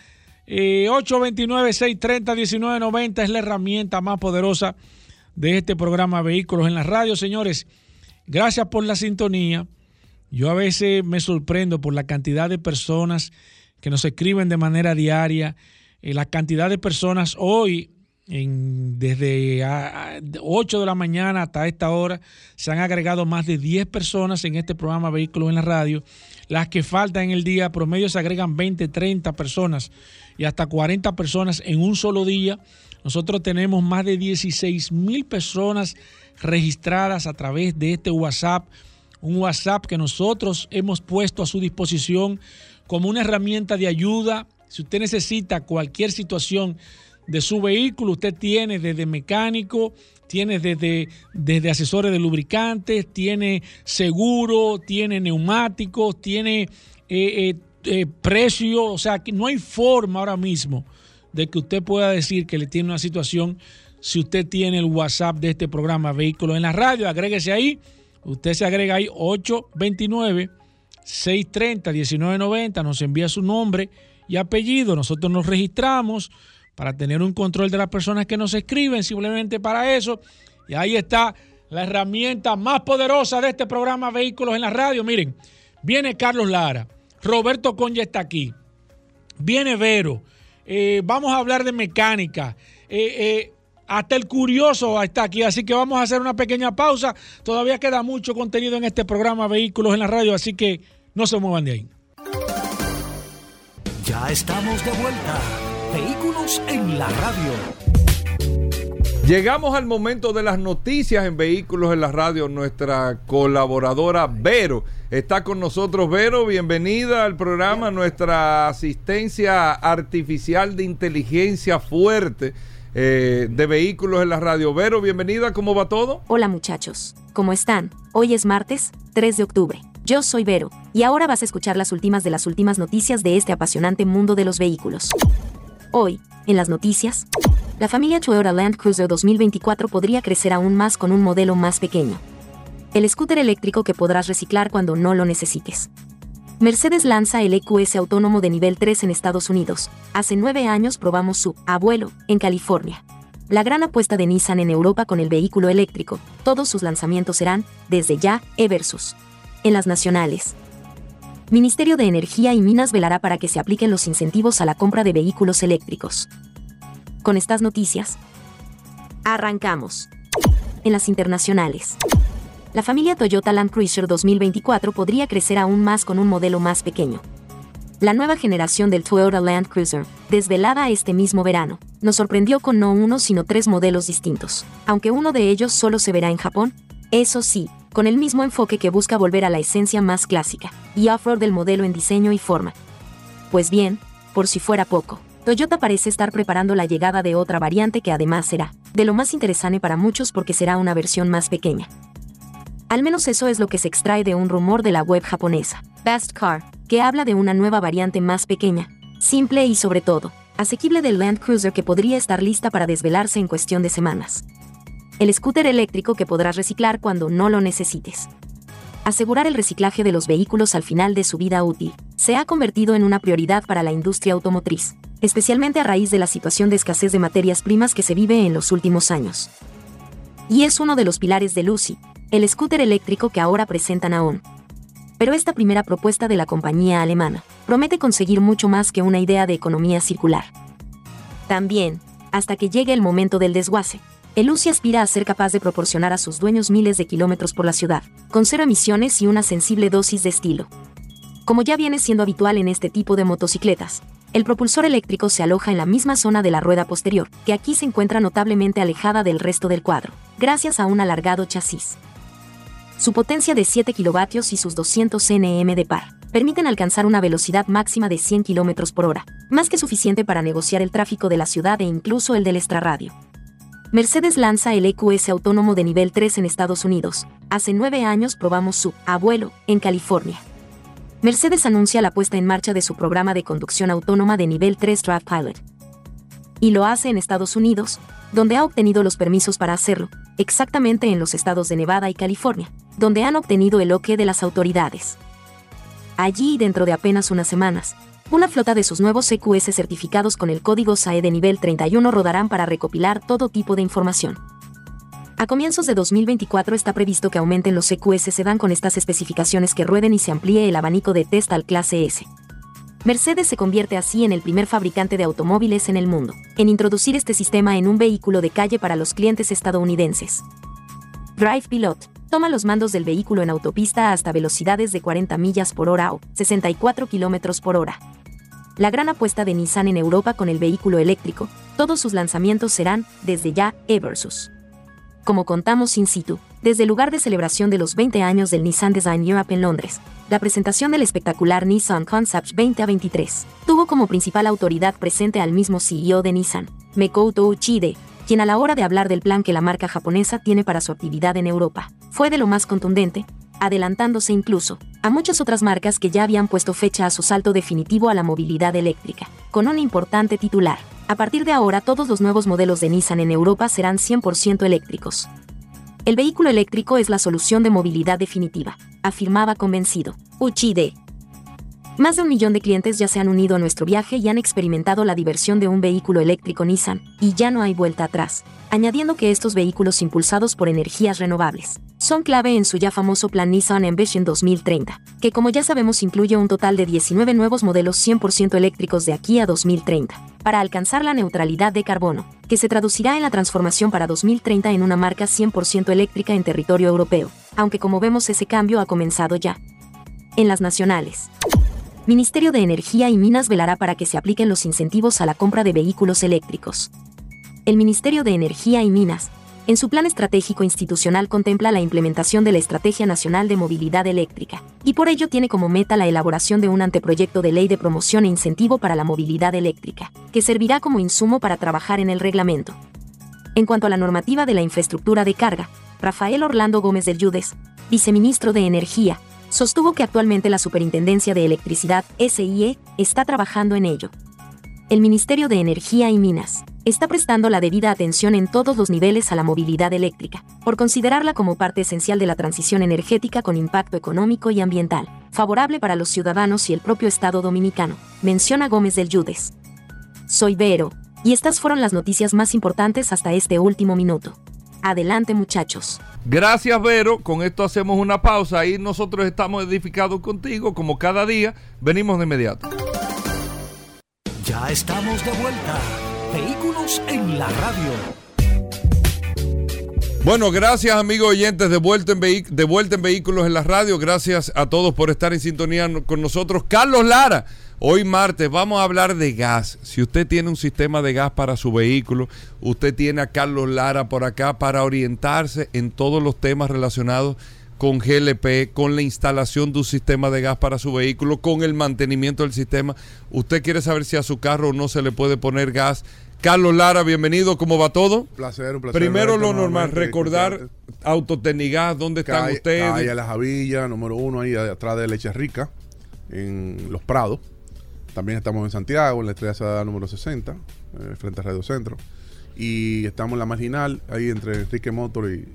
829-630-1990 eh, es la herramienta más poderosa de este programa Vehículos en la Radio. Señores, gracias por la sintonía. Yo a veces me sorprendo por la cantidad de personas que nos escriben de manera diaria, eh, la cantidad de personas hoy desde 8 de la mañana hasta esta hora se han agregado más de 10 personas en este programa Vehículos en la Radio. Las que faltan en el día promedio se agregan 20, 30 personas y hasta 40 personas en un solo día. Nosotros tenemos más de 16 mil personas registradas a través de este WhatsApp, un WhatsApp que nosotros hemos puesto a su disposición como una herramienta de ayuda. Si usted necesita cualquier situación, de su vehículo. Usted tiene desde mecánico, tiene desde, desde asesores de lubricantes, tiene seguro, tiene neumáticos, tiene eh, eh, eh, precio. O sea, que no hay forma ahora mismo de que usted pueda decir que le tiene una situación si usted tiene el WhatsApp de este programa Vehículos en la Radio. Agréguese ahí. Usted se agrega ahí 829 630 1990, nos envía su nombre y apellido, nosotros nos registramos, para tener un control de las personas que nos escriben, simplemente para eso. Y ahí está la herramienta más poderosa de este programa Vehículos en la Radio. Miren, viene Carlos Lara, Roberto Conja está aquí, viene Vero, eh, vamos a hablar de mecánica. Eh, eh, hasta el curioso está aquí, así que vamos a hacer una pequeña pausa. Todavía queda mucho contenido en este programa Vehículos en la Radio, así que no se muevan de ahí. Ya estamos de vuelta. Vehículos en la radio. Llegamos al momento de las noticias en Vehículos en la Radio. Nuestra colaboradora Vero está con nosotros. Vero, bienvenida al programa. Nuestra asistencia artificial de inteligencia fuerte eh, de Vehículos en la Radio. Vero, bienvenida. ¿Cómo va todo? Hola muchachos. ¿Cómo están? Hoy es martes, 3 de octubre. Yo soy Vero, y ahora vas a escuchar las últimas de las últimas noticias de este apasionante mundo de los vehículos. Hoy, en las noticias, la familia Toyota Land Cruiser 2024 podría crecer aún más con un modelo más pequeño. el scooter eléctrico que podrás reciclar cuando no lo necesites. Mercedes lanza el EQS autónomo de nivel 3 en Estados Unidos. Hace nueve años probamos su abuelo en California. La gran apuesta de Nissan en Europa con el vehículo eléctrico. Todos sus lanzamientos serán, desde ya, e-versus. En las nacionales. Ministerio de Energía y Minas velará para que se apliquen los incentivos a la compra de vehículos eléctricos. Con estas noticias, arrancamos. En las internacionales la familia Toyota Land Cruiser 2024 podría crecer aún más con un modelo más pequeño. La nueva generación del Toyota Land Cruiser, desvelada este mismo verano, nos sorprendió con no uno sino tres modelos distintos, aunque uno de ellos solo se verá en Japón, eso sí, con el mismo enfoque que busca volver a la esencia más clásica y off-road del modelo en diseño y forma. Pues bien, por si fuera poco, Toyota parece estar preparando la llegada de otra variante que además será de lo más interesante para muchos porque será una versión más pequeña, al menos eso es lo que se extrae de un rumor de la web japonesa, Best Car, que habla de una nueva variante más pequeña, simple y sobre todo, asequible del Land Cruiser que podría estar lista para desvelarse en cuestión de semanas. El scooter eléctrico que podrás reciclar cuando no lo necesites. Asegurar el reciclaje de los vehículos al final de su vida útil se ha convertido en una prioridad para la industria automotriz, especialmente a raíz de la situación de escasez de materias primas que se vive en los últimos años. Y es uno de los pilares de Lucy, el scooter eléctrico que ahora presentan aún. Pero esta primera propuesta de la compañía alemana promete conseguir mucho más que una idea de economía circular. También, hasta que llegue el momento del desguace, el Lucy aspira a ser capaz de proporcionar a sus dueños miles de kilómetros por la ciudad, con cero emisiones y una sensible dosis de estilo. Como ya viene siendo habitual en este tipo de motocicletas, el propulsor eléctrico se aloja en la misma zona de la rueda posterior, que aquí se encuentra notablemente alejada del resto del cuadro, gracias a un alargado chasis. Su potencia de 7 kilovatios y sus 200 Nm de par permiten alcanzar una velocidad máxima de 100 km por hora, más que suficiente para negociar el tráfico de la ciudad e incluso el del extrarradio. Mercedes lanza el EQS autónomo de nivel 3 en Estados Unidos. Hace nueve años probamos su abuelo en California. Mercedes anuncia la puesta en marcha de su programa de conducción autónoma de nivel 3 Drive Pilot. Y lo hace en Estados Unidos, donde ha obtenido los permisos para hacerlo, exactamente en los estados de Nevada y California, donde han obtenido el OK de las autoridades. Allí, dentro de apenas unas semanas, una flota de sus nuevos EQS certificados con el código SAE de nivel 31 rodarán para recopilar todo tipo de información. A comienzos de 2024 está previsto que aumenten los EQS sedán con estas especificaciones que rueden y se amplíe el abanico de test al clase S. Mercedes se convierte así en el primer fabricante de automóviles en el mundo, en introducir este sistema en un vehículo de calle para los clientes estadounidenses. Drive Pilot toma los mandos del vehículo en autopista hasta velocidades de 40 millas por hora o 64 kilómetros por hora. La gran apuesta de Nissan en Europa con el vehículo eléctrico, todos sus lanzamientos serán, desde ya, e-versus. Como contamos in situ, desde el lugar de celebración de los 20 años del Nissan Design Europe en Londres, la presentación del espectacular Nissan Concept 2023 tuvo como principal autoridad presente al mismo CEO de Nissan, Mekoto Uchide, quien a la hora de hablar del plan que la marca japonesa tiene para su actividad en Europa, fue de lo más contundente, adelantándose incluso a muchas otras marcas que ya habían puesto fecha a su salto definitivo a la movilidad eléctrica, con un importante titular. A partir de ahora todos los nuevos modelos de Nissan en Europa serán 100% eléctricos. El vehículo eléctrico es la solución de movilidad definitiva, afirmaba convencido. Uchide. Más de un millón de clientes ya se han unido a nuestro viaje y han experimentado la diversión de un vehículo eléctrico Nissan, y ya no hay vuelta atrás, añadiendo que estos vehículos impulsados por energías renovables son clave en su ya famoso plan Nissan Ambition 2030, que como ya sabemos incluye un total de 19 nuevos modelos 100% eléctricos de aquí a 2030, para alcanzar la neutralidad de carbono, que se traducirá en la transformación para 2030 en una marca 100% eléctrica en territorio europeo, aunque como vemos ese cambio ha comenzado ya. En las nacionales. Ministerio de Energía y Minas velará para que se apliquen los incentivos a la compra de vehículos eléctricos. El Ministerio de Energía y Minas en su plan estratégico institucional contempla la implementación de la Estrategia Nacional de Movilidad Eléctrica, y por ello tiene como meta la elaboración de un anteproyecto de ley de promoción e incentivo para la movilidad eléctrica, que servirá como insumo para trabajar en el reglamento. En cuanto a la normativa de la infraestructura de carga, Rafael Orlando Gómez del Yudes, viceministro de Energía, sostuvo que actualmente la Superintendencia de Electricidad, SIE, está trabajando en ello. El Ministerio de Energía y Minas está prestando la debida atención en todos los niveles a la movilidad eléctrica, por considerarla como parte esencial de la transición energética con impacto económico y ambiental, favorable para los ciudadanos y el propio Estado dominicano, menciona Gómez del Yudes. Soy Vero, y estas fueron las noticias más importantes hasta este último minuto. Adelante muchachos. Gracias Vero, con esto hacemos una pausa y nosotros estamos edificados contigo como cada día, venimos de inmediato. Ya estamos de vuelta. Vehículos en la radio. Bueno, gracias amigos oyentes de vuelta, en de vuelta en Vehículos en la radio. Gracias a todos por estar en sintonía con nosotros. Carlos Lara, hoy martes vamos a hablar de gas. Si usted tiene un sistema de gas para su vehículo, usted tiene a Carlos Lara por acá para orientarse en todos los temas relacionados con GLP, con la instalación de un sistema de gas para su vehículo, con el mantenimiento del sistema. Usted quiere saber si a su carro no se le puede poner gas. Carlos Lara, bienvenido, ¿cómo va todo? Un placer, un placer. Primero lo normal, recordar Autotecnigas, ¿dónde están ustedes? Ahí a la Javilla, número uno, ahí atrás de Leche Rica, en Los Prados. También estamos en Santiago, en la estrella Sada número 60, eh, frente a Radio Centro. Y estamos en la marginal, ahí entre Enrique Motor y,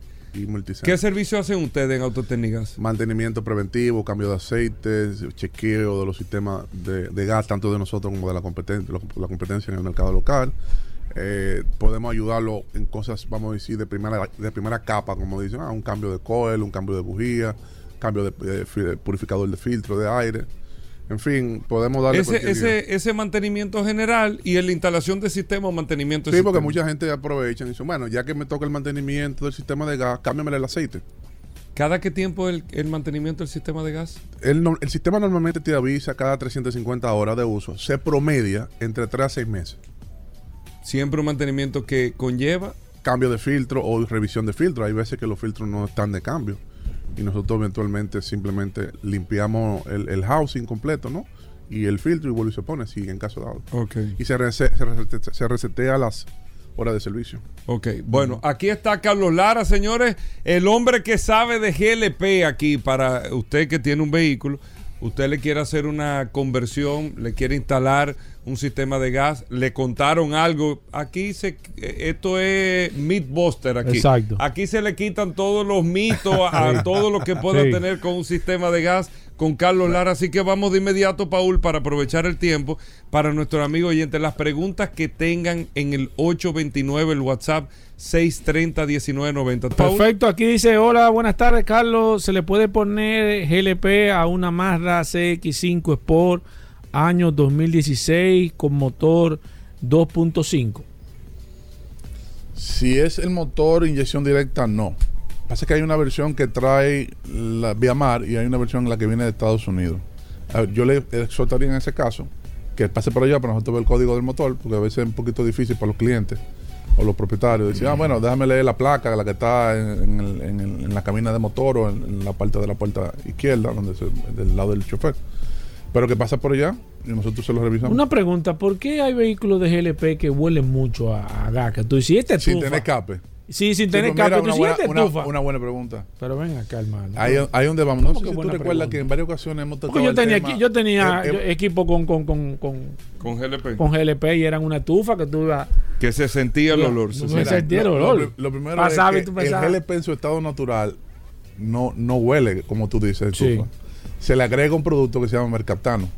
¿Qué servicio hacen ustedes en Autotécnicas? Mantenimiento preventivo, cambio de aceites, chequeo de los sistemas de, gas, tanto de nosotros como de la competencia, la competencia en el mercado local. Eh, podemos ayudarlo en cosas, vamos a decir, de primera, de primera capa, como dicen, ah, un cambio de coil, un cambio de bujía, cambio de purificador de filtro de aire. En fin, podemos darle ese, ese, ese, mantenimiento general y en la instalación de sistema o mantenimiento Sí, porque mucha gente aprovecha y dice, bueno, ya que me toca el mantenimiento del sistema de gas, cámbiame el aceite. ¿Cada qué tiempo el, el mantenimiento del sistema de gas? El, el, sistema normalmente te avisa cada 350 horas de uso. Se promedia entre 3 a 6 meses. Siempre un mantenimiento que conlleva... Cambio de filtro o revisión de filtro. Hay veces que los filtros no están de cambio y nosotros eventualmente simplemente limpiamos el, housing completo, ¿no? Y el filtro y vuelve y se pone, si en caso dado. Okay. Y se, se, resetea las horas de servicio. Ok, bueno, aquí está Carlos Lara, señores, el hombre que sabe de GLP aquí para usted que tiene un vehículo usted le quiere hacer una conversión, le quiere instalar un sistema de gas, le contaron algo, aquí se esto es Mythbuster aquí. Exacto. Aquí se le quitan todos los mitos a, todo lo que pueda tener con un sistema de gas con Carlos Lara, así que vamos de inmediato Paul para aprovechar el tiempo para nuestro amigo oyente. Las preguntas que tengan en el 829 el WhatsApp 630-1990. Perfecto, aquí dice, hola, buenas tardes Carlos, ¿se le puede poner GLP a una Mazda CX5 Sport año 2016 con motor 2.5? Si es el motor inyección directa, no. Pasa que hay una versión que trae la vía mar y hay una versión en la que viene de Estados Unidos. yo le exhortaría en ese caso que pase por allá para nosotros ver el código del motor, porque a veces es un poquito difícil para los clientes o los propietarios. Decían, ah, bueno, déjame leer la placa, la que está en, la cabina de motor o en, la parte de la puerta izquierda, donde del lado del chofer. Pero que pasa por allá y nosotros se lo revisamos. Una pregunta, ¿por qué hay vehículos de GLP que huelen mucho a, gas? Que tú dices, este Sin tener escape. Sí, sin tener escape. Una, buena, una, una, buena pregunta. Pero ven acá, hermano. Ahí, ahí donde vamos. No sé si tú recuerdas que en varias ocasiones hemos tocado yo tenía, yo tenía equipo con, con, con, con, con GLP. Con GLP y eran una tufa que tú ibas... Que se sentía el olor. Se, sentía el olor. Lo, primero es que el GLP en su estado natural no, no huele, como tú dices, Se le agrega un producto que se llama mercaptano,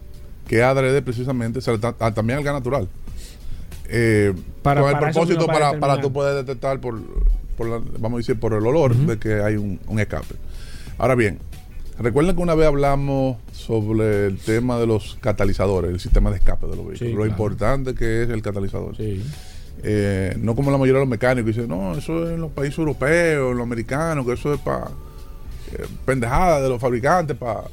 que adrede precisamente también al gas natural. Eh, para, con el propósito para, para, tú poder detectar por, vamos a decir por el olor de que hay un, escape. Ahora bien recuerden que una vez hablamos sobre el tema de los catalizadores el sistema de escape de los vehículos lo importante que es el catalizador. Eh, no como la mayoría de los mecánicos dicen no eso es en los países europeos en los americanos que eso es para eh, pendejada de los fabricantes para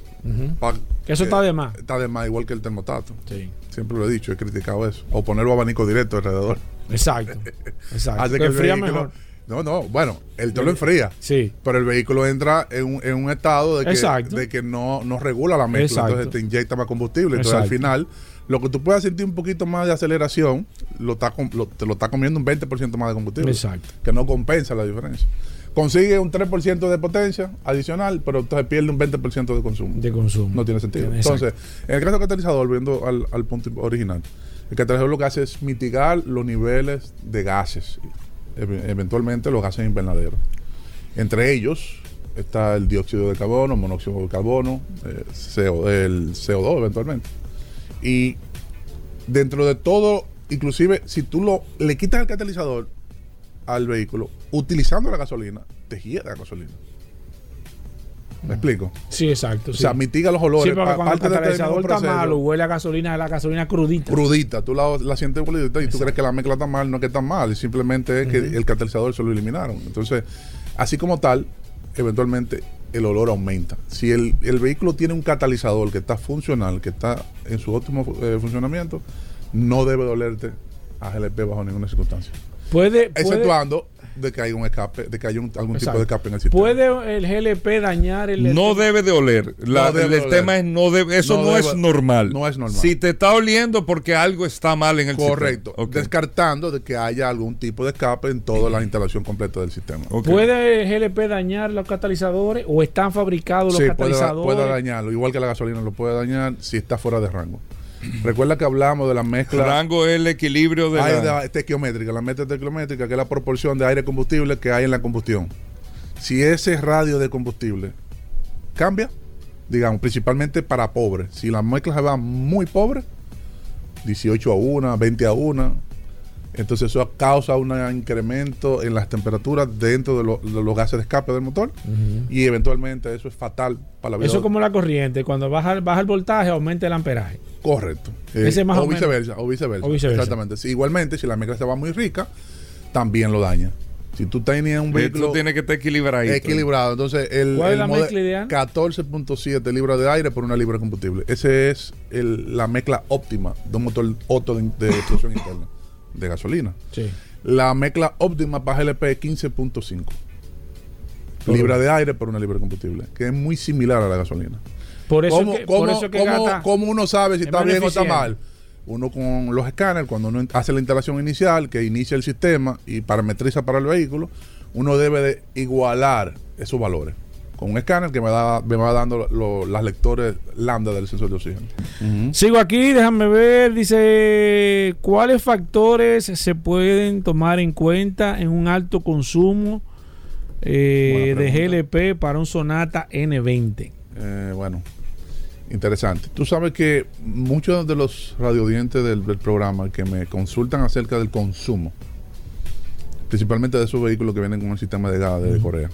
eso está de más. Está de más, igual que el termostato. Sí. Siempre lo he dicho, he criticado eso. O ponerlo abanico directo alrededor. Exacto. Exacto. Hace que enfría mejor. No, no, bueno, el te lo enfría. Sí. Pero el vehículo entra en un, en un estado de que, de que no, no regula la mezcla. Entonces te inyecta más combustible. Entonces al final, lo que tú puedas sentir un poquito más de aceleración, lo está, te lo está comiendo un 20% más de combustible. Exacto. Que no compensa la diferencia consigue un 3% de potencia adicional, pero entonces pierde un 20% de consumo. De consumo. No tiene sentido. Entonces, en el caso del catalizador, volviendo al, punto original, El catalizador lo que hace es mitigar los niveles de gases, eventualmente los gases invernaderos. Entre ellos está el dióxido de carbono, monóxido de carbono, eh, el CO2 eventualmente. Y dentro de todo, inclusive si tú lo, le quitas el catalizador al vehículo, utilizando la gasolina, te gira la gasolina. ¿Me explico? Sí, exacto. O sea, mitiga los olores. Sí, porque cuando el catalizador está malo, huele a gasolina, la gasolina crudita. Crudita. Tú la, la sientes crudita y tú crees que la mezcla está mal, no es que está mal, simplemente es que el catalizador se lo eliminaron. Entonces, así como tal, eventualmente el olor aumenta. Si el, el vehículo tiene un catalizador que está funcional, que está en su óptimo eh, funcionamiento, no debe dolerte a GLP bajo ninguna circunstancia. Puede, exceptuando de que hay un escape, de que hay algún tipo de escape en el sistema. ¿Puede el GLP dañar el No debe de oler. el, tema es no debe, eso no, es normal. No es normal. Si te está oliendo porque algo está mal en el Correcto. sistema. Correcto. Descartando de que haya algún tipo de escape en toda la instalación completa del sistema. ¿Puede el GLP dañar los catalizadores o están fabricados los catalizadores? Puede, puede dañarlo, igual que la gasolina lo puede dañar si está fuera de rango. Recuerda que hablamos de la mezcla. Rango es el equilibrio de la. Tequiométrica, la mezcla tequiométrica, que es la proporción de aire combustible que hay en la combustión. Si ese radio de combustible cambia, digamos, principalmente para pobres, si la mezcla se va muy pobre, 18 a 1, 20 a 1, entonces eso causa un incremento en las temperaturas dentro de, los gases de escape del motor y eventualmente eso es fatal para la vida. Eso es como la corriente, cuando baja, baja el voltaje aumenta el amperaje. Correcto. Ese eh, o, viceversa, o, viceversa, Exactamente. igualmente, si la mezcla se va muy rica, también lo daña. Si tú tenías un vehículo. tiene que estar equilibrado. Equilibrado. Entonces, el. ¿Cuál es la mezcla ideal? 14.7 libras de aire por una libra de combustible. Esa es la mezcla óptima de un motor Otto de, de interna de gasolina. Sí. La mezcla óptima para GLP es 15.5 libra de aire por una libra de combustible, que es muy similar a la gasolina. Por eso ¿Cómo, que, por eso que ¿cómo, uno sabe si está bien o está mal? Uno con los escáneres, cuando uno hace la instalación inicial, que inicia el sistema y parametriza para el vehículo, uno debe de igualar esos valores con un escáner que me, da, me va dando las lectores lambda del sensor de oxígeno. Sigo aquí, déjame ver, dice, ¿cuáles factores se pueden tomar en cuenta en un alto consumo eh, de GLP para un Sonata N20? Eh, bueno, interesante. Tú sabes que muchos de los radiodientes del, del programa que me consultan acerca del consumo, principalmente de esos vehículos que vienen con un sistema de gas de Corea,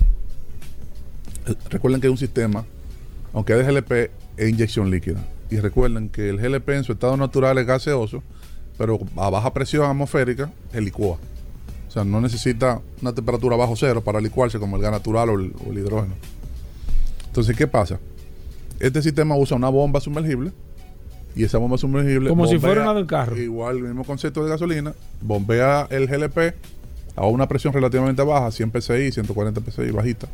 recuerden que es un sistema, aunque es de GLP, es inyección líquida. Y recuerden que el GLP en su estado natural es gaseoso, pero a baja presión atmosférica, el licúa. O sea, no necesita una temperatura bajo cero para licuarse como el gas natural o el, hidrógeno. Entonces, ¿qué pasa? Este sistema usa una bomba sumergible y esa bomba sumergible. Como si fuera una del carro. Igual, el mismo concepto de gasolina, bombea el GLP a una presión relativamente baja, 100 psi, 140 psi, bajita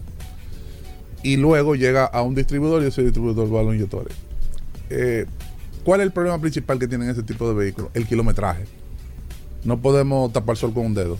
y luego llega a un distribuidor y ese distribuidor va a los inyectores. Eh, ¿Cuál es el problema principal que tienen ese tipo de vehículos? El kilometraje. No podemos tapar sol con un dedo.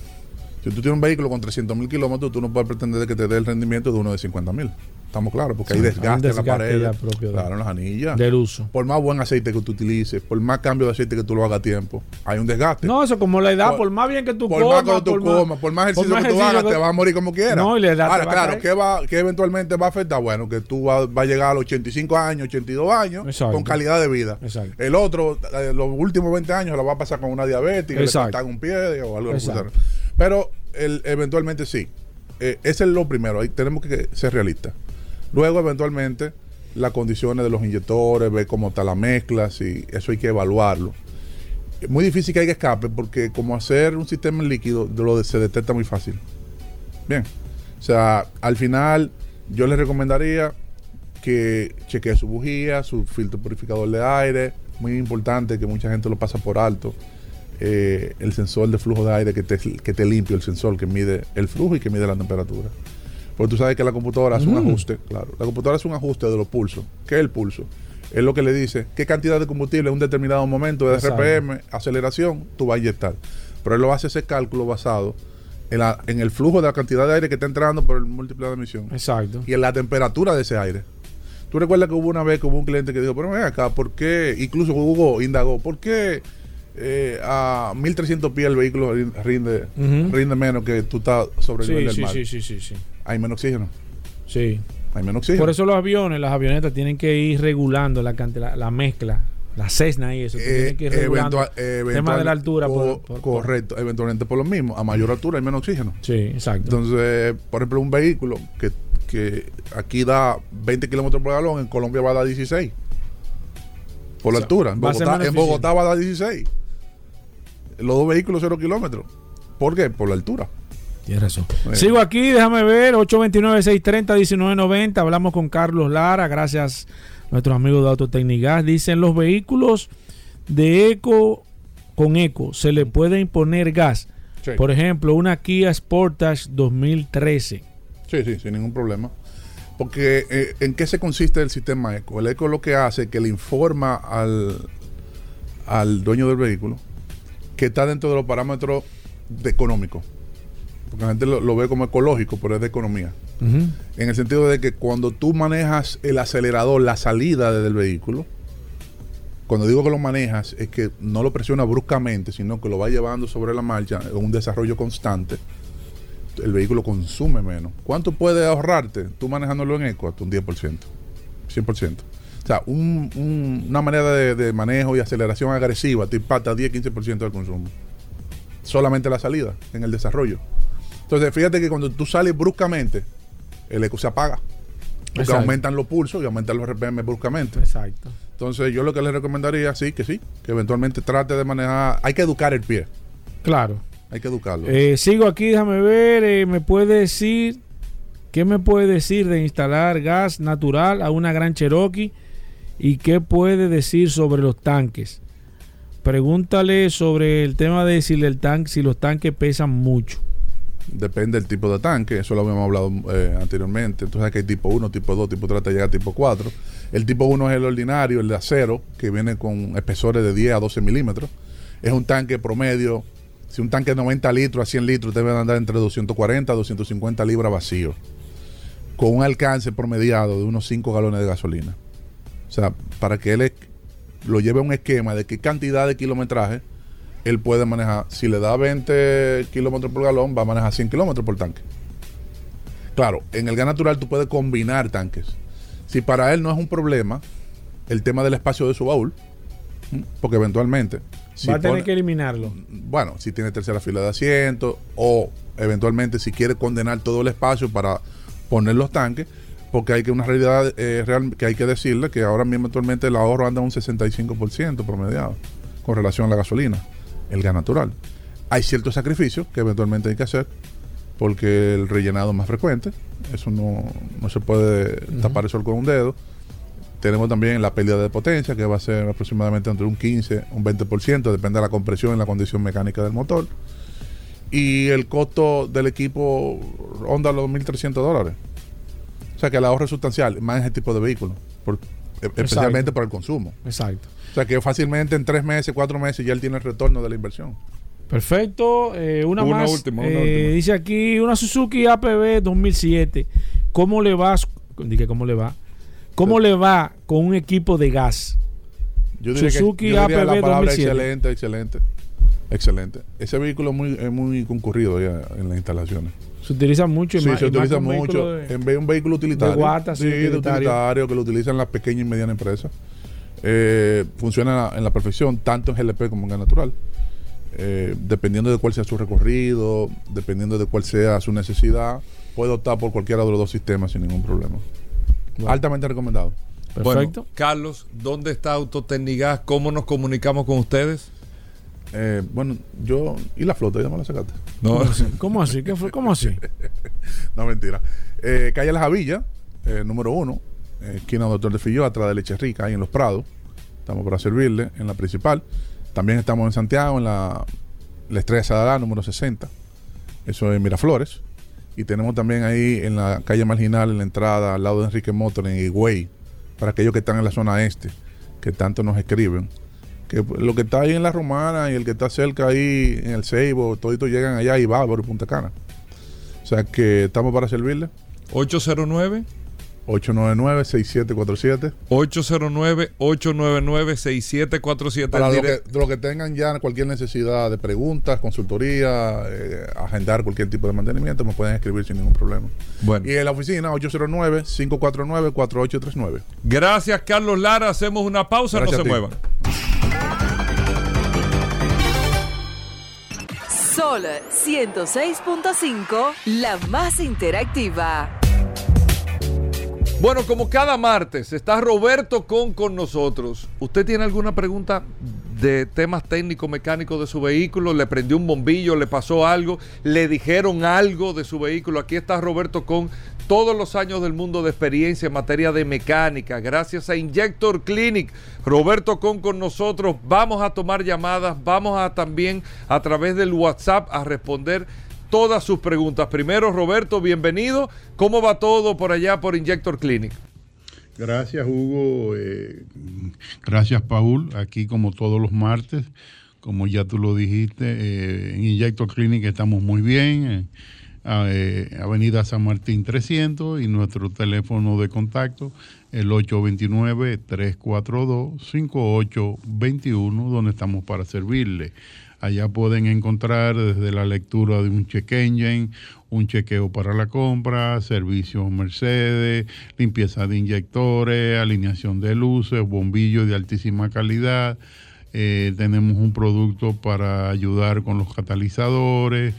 Si tú tienes un vehículo con 300 mil kilómetros, tú no puedes pretender que te dé el rendimiento de uno de 50 mil. Estamos claros, porque hay desgaste, en la pared. Claro, en las anillas. Del uso. Por más buen aceite que tú utilices, por más cambio de aceite que tú lo hagas a tiempo, hay un desgaste. No, eso como la edad, por, más bien que tú por comas. Más que tú comas, por más ejercicio que tú hagas, te vas a morir como quieras. No, y la edad Ahora, claro, ¿qué, va, ¿qué eventualmente va a afectar? Bueno, que tú vas va a llegar a los 85 años, 82 años, con calidad de vida. Exacto. El otro, eh, los últimos 20 años, lo va a pasar con una diabetes, le cortan un pie o algo así. Pero el, eventualmente sí. Eh, ese es lo primero. Ahí tenemos que ser realistas. Luego, eventualmente, las condiciones de los inyectores, ver cómo está la mezcla, si eso hay que evaluarlo. Es muy difícil que haya escape porque como hacer un sistema líquido lo se detecta muy fácil. Bien. O sea, al final yo les recomendaría que chequee su bujía, su filtro purificador de aire. Muy importante que mucha gente lo pasa por alto. Eh, el sensor de flujo de aire que te, que te limpia, el sensor que mide el flujo y que mide la temperatura. Porque tú sabes que la computadora hace un mm. ajuste, claro. La computadora hace un ajuste de los pulsos. ¿Qué es el pulso? Es lo que le dice qué cantidad de combustible en un determinado momento de RPM, aceleración, tú vas a inyectar. Pero él lo hace ese cálculo basado en, la, en el flujo de la cantidad de aire que está entrando por el múltiple de emisión. Exacto. Y en la temperatura de ese aire. Tú recuerdas que hubo una vez que hubo un cliente que dijo, pero ven acá, ¿por qué? Incluso Hugo indagó, ¿por qué eh, a 1300 pies el vehículo rinde, rinde menos que tú estás sobre el nivel del mar. Sí, sí, sí, sí. Hay menos oxígeno. Sí. Hay menos oxígeno. Por eso los aviones, las avionetas tienen que ir regulando la, la, mezcla la Cessna y eso. Eh, que ir regulando el tema de la altura. correcto, eventualmente por lo mismo. A mayor altura hay menos oxígeno. Sí, exacto. Entonces, por ejemplo, un vehículo que, que aquí da 20 kilómetros por galón, en Colombia va a dar 16. Por la altura. En Bogotá, en Bogotá va a dar 16 los dos vehículos cero kilómetros. ¿Por qué? Por la altura. Tienes razón. Sigo aquí, déjame ver, 829-630-1990. Hablamos con Carlos Lara, gracias a nuestros amigos de Autotecnigas. Dicen los vehículos de eco con eco, se le puede imponer gas. Por ejemplo, una Kia Sportage 2013. Sí, sí, sin ningún problema. Porque eh, ¿en qué se consiste el sistema eco? El eco lo que hace es que le informa al, al dueño del vehículo que está dentro de los parámetros de económicos. Porque la gente lo, ve como ecológico, pero es de economía. En el sentido de que cuando tú manejas el acelerador, la salida del vehículo, cuando digo que lo manejas, es que no lo presiona bruscamente, sino que lo va llevando sobre la marcha en un desarrollo constante. El vehículo consume menos. ¿Cuánto puede ahorrarte tú manejándolo en eco? Hasta un 10%, 100%. O sea, una manera de, manejo y aceleración agresiva te impacta 10-15% del consumo. Solamente la salida, en el desarrollo. Entonces, fíjate que cuando tú sales bruscamente, el eco se apaga. Porque aumentan los pulsos y aumentan los RPM bruscamente. Exacto. Entonces, yo lo que le recomendaría, sí, que sí, que eventualmente trate de manejar. Hay que educar el pie. Claro. Hay que educarlo. Eh, sigo aquí, déjame ver. Eh, ¿Me puede decir qué me puede decir de instalar gas natural a una gran Cherokee? ¿Y qué puede decir sobre los tanques? Pregúntale sobre el tema de si, el tanque, si los tanques pesan mucho. Depende del tipo de tanque, eso lo habíamos hablado eh, anteriormente. Entonces que hay tipo 1, tipo 2, tipo 3 hasta llegar a tipo 4. El tipo 1 es el ordinario, el de acero, que viene con espesores de 10 a 12 milímetros. Es un tanque promedio, si un tanque de 90 litros a 100 litros debe andar entre 240 a 250 libras vacío, con un alcance promediado de unos 5 galones de gasolina. O sea, para que él lo lleve a un esquema de qué cantidad de kilometraje él puede manejar. Si le da 20 kilómetros por galón, va a manejar 100 kilómetros por tanque. Claro, en el gas natural tú puedes combinar tanques. Si para él no es un problema el tema del espacio de su baúl, porque eventualmente... va a tener que eliminarlo. Bueno, si tiene tercera fila de asientos o eventualmente si quiere condenar todo el espacio para poner los tanques, porque hay que una realidad eh, real que hay que decirle que ahora mismo actualmente el ahorro anda un 65% promediado con relación a la gasolina, el gas natural. Hay ciertos sacrificios que eventualmente hay que hacer porque el rellenado es más frecuente, eso no, se puede tapar el sol con un dedo. Tenemos también la pérdida de potencia, que va a ser aproximadamente entre un 15, un 20%, depende de la compresión y la condición mecánica del motor. Y el costo del equipo ronda los 1.300 dólares. O sea que el ahorro es sustancial, más en ese tipo de vehículos, e, especialmente por el consumo. Exacto. O sea que fácilmente en tres meses, cuatro meses ya él tiene el retorno de la inversión. Perfecto. Eh, una, más. Última, eh, Dice aquí una Suzuki APB 2007. ¿Cómo le va? Dije, ¿cómo le va? ¿Cómo le va con un equipo de gas? Yo Suzuki que, yo APB la 2007. Excelente, excelente. Excelente. Ese vehículo es muy, es muy concurrido ya en las instalaciones. Se utiliza mucho. Sí, se utiliza mucho. en vez de un vehículo utilitario. De guata, sí, de utilitario que lo utilizan las pequeñas y medianas empresas. Eh, funciona en la, perfección, tanto en GLP como en gas natural. Eh, dependiendo de cuál sea su recorrido, dependiendo de cuál sea su necesidad, puede optar por cualquiera de los dos sistemas sin ningún problema. Altamente recomendado. Perfecto. Carlos, ¿dónde está Autotecnigas? ¿Cómo nos comunicamos con ustedes? Eh, bueno, yo. ¿Y la flota? ¿Ya me la sacaste? No. ¿Cómo así? ¿Qué fue? ¿Cómo así? no, mentira. Eh, calle Las Javillas, eh, número uno, eh, esquina Doctor de Filló, atrás de Leche Rica, ahí en Los Prados. Estamos para servirle en la principal. También estamos en Santiago, en la, la Estrella Sadalá, número 60. Eso es Miraflores. Y tenemos también ahí en la calle marginal, en la entrada, al lado de Enrique Motor, en Higüey, para aquellos que están en la zona este, que tanto nos escriben que lo que está ahí en la Romana y el que está cerca ahí en el Ceibo, toditos llegan allá y va por Punta Cana. O sea que estamos para servirle. 809 899-6747. 809-899-6747. Para lo que, lo que, tengan ya cualquier necesidad de preguntas, consultoría, eh, agendar cualquier tipo de mantenimiento, me pueden escribir sin ningún problema. Bueno. Y en la oficina, 809-549-4839. Gracias, Carlos Lara. Hacemos una pausa, no se muevan. Sol 106.5, la más interactiva. Bueno, como cada martes está Roberto Con con nosotros. ¿Usted tiene alguna pregunta de temas técnicos, mecánicos de su vehículo? ¿Le prendió un bombillo? ¿Le pasó algo? ¿Le dijeron algo de su vehículo? Aquí está Roberto Con todos los años del mundo de experiencia en materia de mecánica. Gracias a Injector Clinic. Roberto Con con nosotros. Vamos a tomar llamadas. Vamos a también a través del WhatsApp a responder todas sus preguntas. Primero, Roberto, bienvenido. ¿Cómo va todo por allá por Injector Clinic? Gracias, Hugo. Eh, gracias, Paul. Aquí como todos los martes, como ya tú lo dijiste, eh, en Injector Clinic estamos muy bien. Eh, Avenida San Martín 300 y nuestro teléfono de contacto el 829-342-5821 donde estamos para servirle. Allá pueden encontrar desde la lectura de un check engine, un chequeo para la compra, servicios Mercedes, limpieza de inyectores, alineación de luces, bombillos de altísima calidad. Eh, tenemos un producto para ayudar con los catalizadores,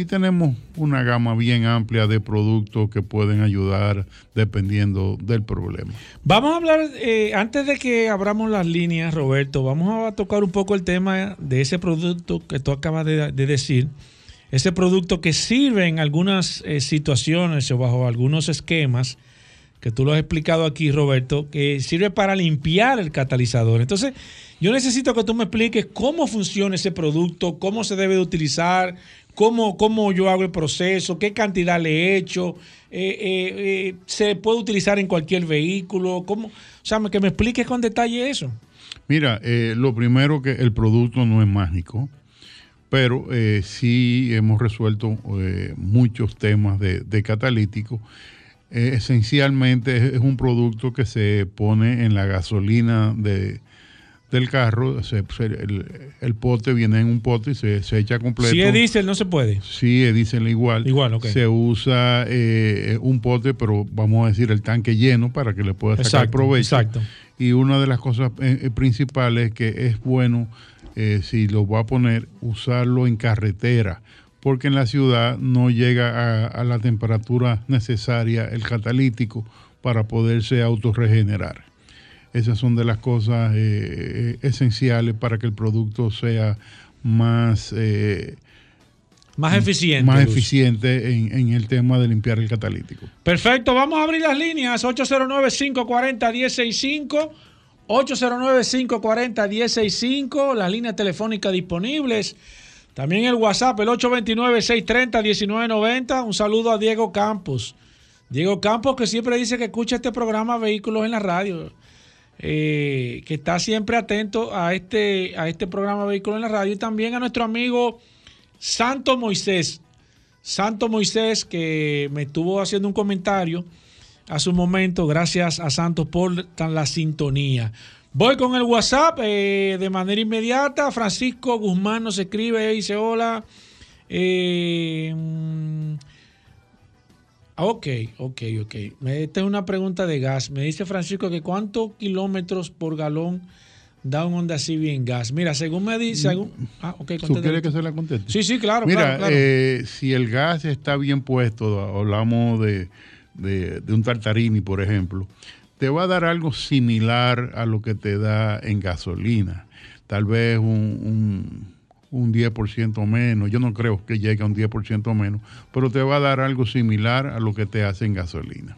y tenemos una gama bien amplia de productos que pueden ayudar dependiendo del problema. Vamos a hablar, eh, antes de que abramos las líneas, Roberto, vamos a tocar un poco el tema de ese producto que tú acabas de, decir, ese producto que sirve en algunas eh, situaciones o bajo algunos esquemas, que tú lo has explicado aquí, Roberto, que sirve para limpiar el catalizador. Entonces, yo necesito que tú me expliques cómo funciona ese producto, cómo se debe de utilizar, cómo, cómo yo hago el proceso, qué cantidad le he hecho, eh, eh, eh, se puede utilizar en cualquier vehículo, cómo, o sea, que me expliques con detalle eso. Mira, lo primero que el producto no es mágico, pero sí hemos resuelto muchos temas de catalítico. esencialmente es un producto que se pone en la gasolina de, del carro, el, pote viene en un pote y se, se, echa completo. Si es diésel no se puede. Sí, es diésel igual. Igual, ok. Se usa eh, un pote, pero vamos a decir el tanque lleno para que le pueda sacar provecho. Exacto. Y una de las cosas eh, eh, principales es que es bueno, si lo va a poner, usarlo en carretera, porque en la ciudad no llega a, a la temperatura necesaria el catalítico para poderse autorregenerar. Esas son de las cosas eh, esenciales para que el producto sea más... Eh, más eficiente. Más eficiente en, el tema de limpiar el catalítico. Perfecto, vamos a abrir las líneas 809-540-165, 809-540-165, las líneas telefónicas disponibles. También el WhatsApp, el 829-630-1990. Un saludo a Diego Campos. Diego Campos que siempre dice que escucha este programa Vehículos en la Radio. Eh, que está siempre atento a este, a este programa Vehículo en la Radio y también a nuestro amigo Santo Moisés. Santo Moisés que me estuvo haciendo un comentario a su momento. Gracias a Santos por tan la sintonía. Voy con el WhatsApp eh, de manera inmediata. Francisco Guzmán nos escribe y dice hola. Eh, Ok, ok, ok. Esta es una pregunta de gas. Me dice Francisco que cuántos kilómetros por galón da un Honda Civic en gas. Mira, según me dice... Mm. ah, ok, ¿Tú quieres que se la conteste? Sí, sí, claro, Mira, claro, eh, si el gas está bien puesto, hablamos de, un tartarini, por ejemplo, te va a dar algo similar a lo que te da en gasolina. Tal vez un un 10% menos, yo no creo que llegue a un 10% menos, pero te va a dar algo similar a lo que te hace en gasolina.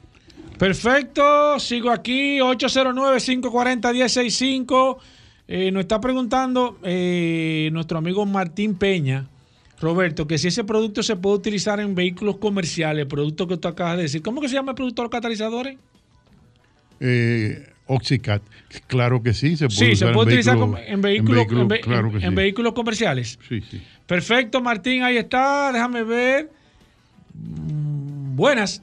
Perfecto, sigo aquí, 809-540-165. Eh, nos está preguntando eh, nuestro amigo Martín Peña, Roberto, que si ese producto se puede utilizar en vehículos comerciales, producto que tú acabas de decir. ¿Cómo que se llama el producto de los catalizadores? Eh, Oxicat, claro que sí, se puede, sí, utilizar en, vehículos, en, vehículos comerciales. Sí, sí. Perfecto, Martín, ahí está, déjame ver. Buenas.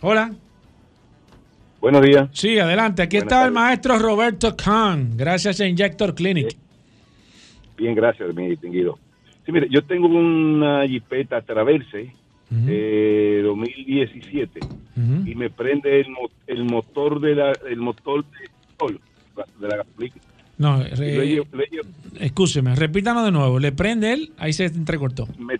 Hola. Buenos días. Sí, adelante. Aquí está el maestro Roberto Kahn, gracias a Injector Clinic. Bien, gracias, mi distinguido. Sí, mire, yo tengo una Jeepeta Traverse 2017 y me prende el, el motor de la el motor de, la gasolina. No, escúcheme, repítanos de nuevo. ¿Le prende él? Ahí se entrecortó. Me,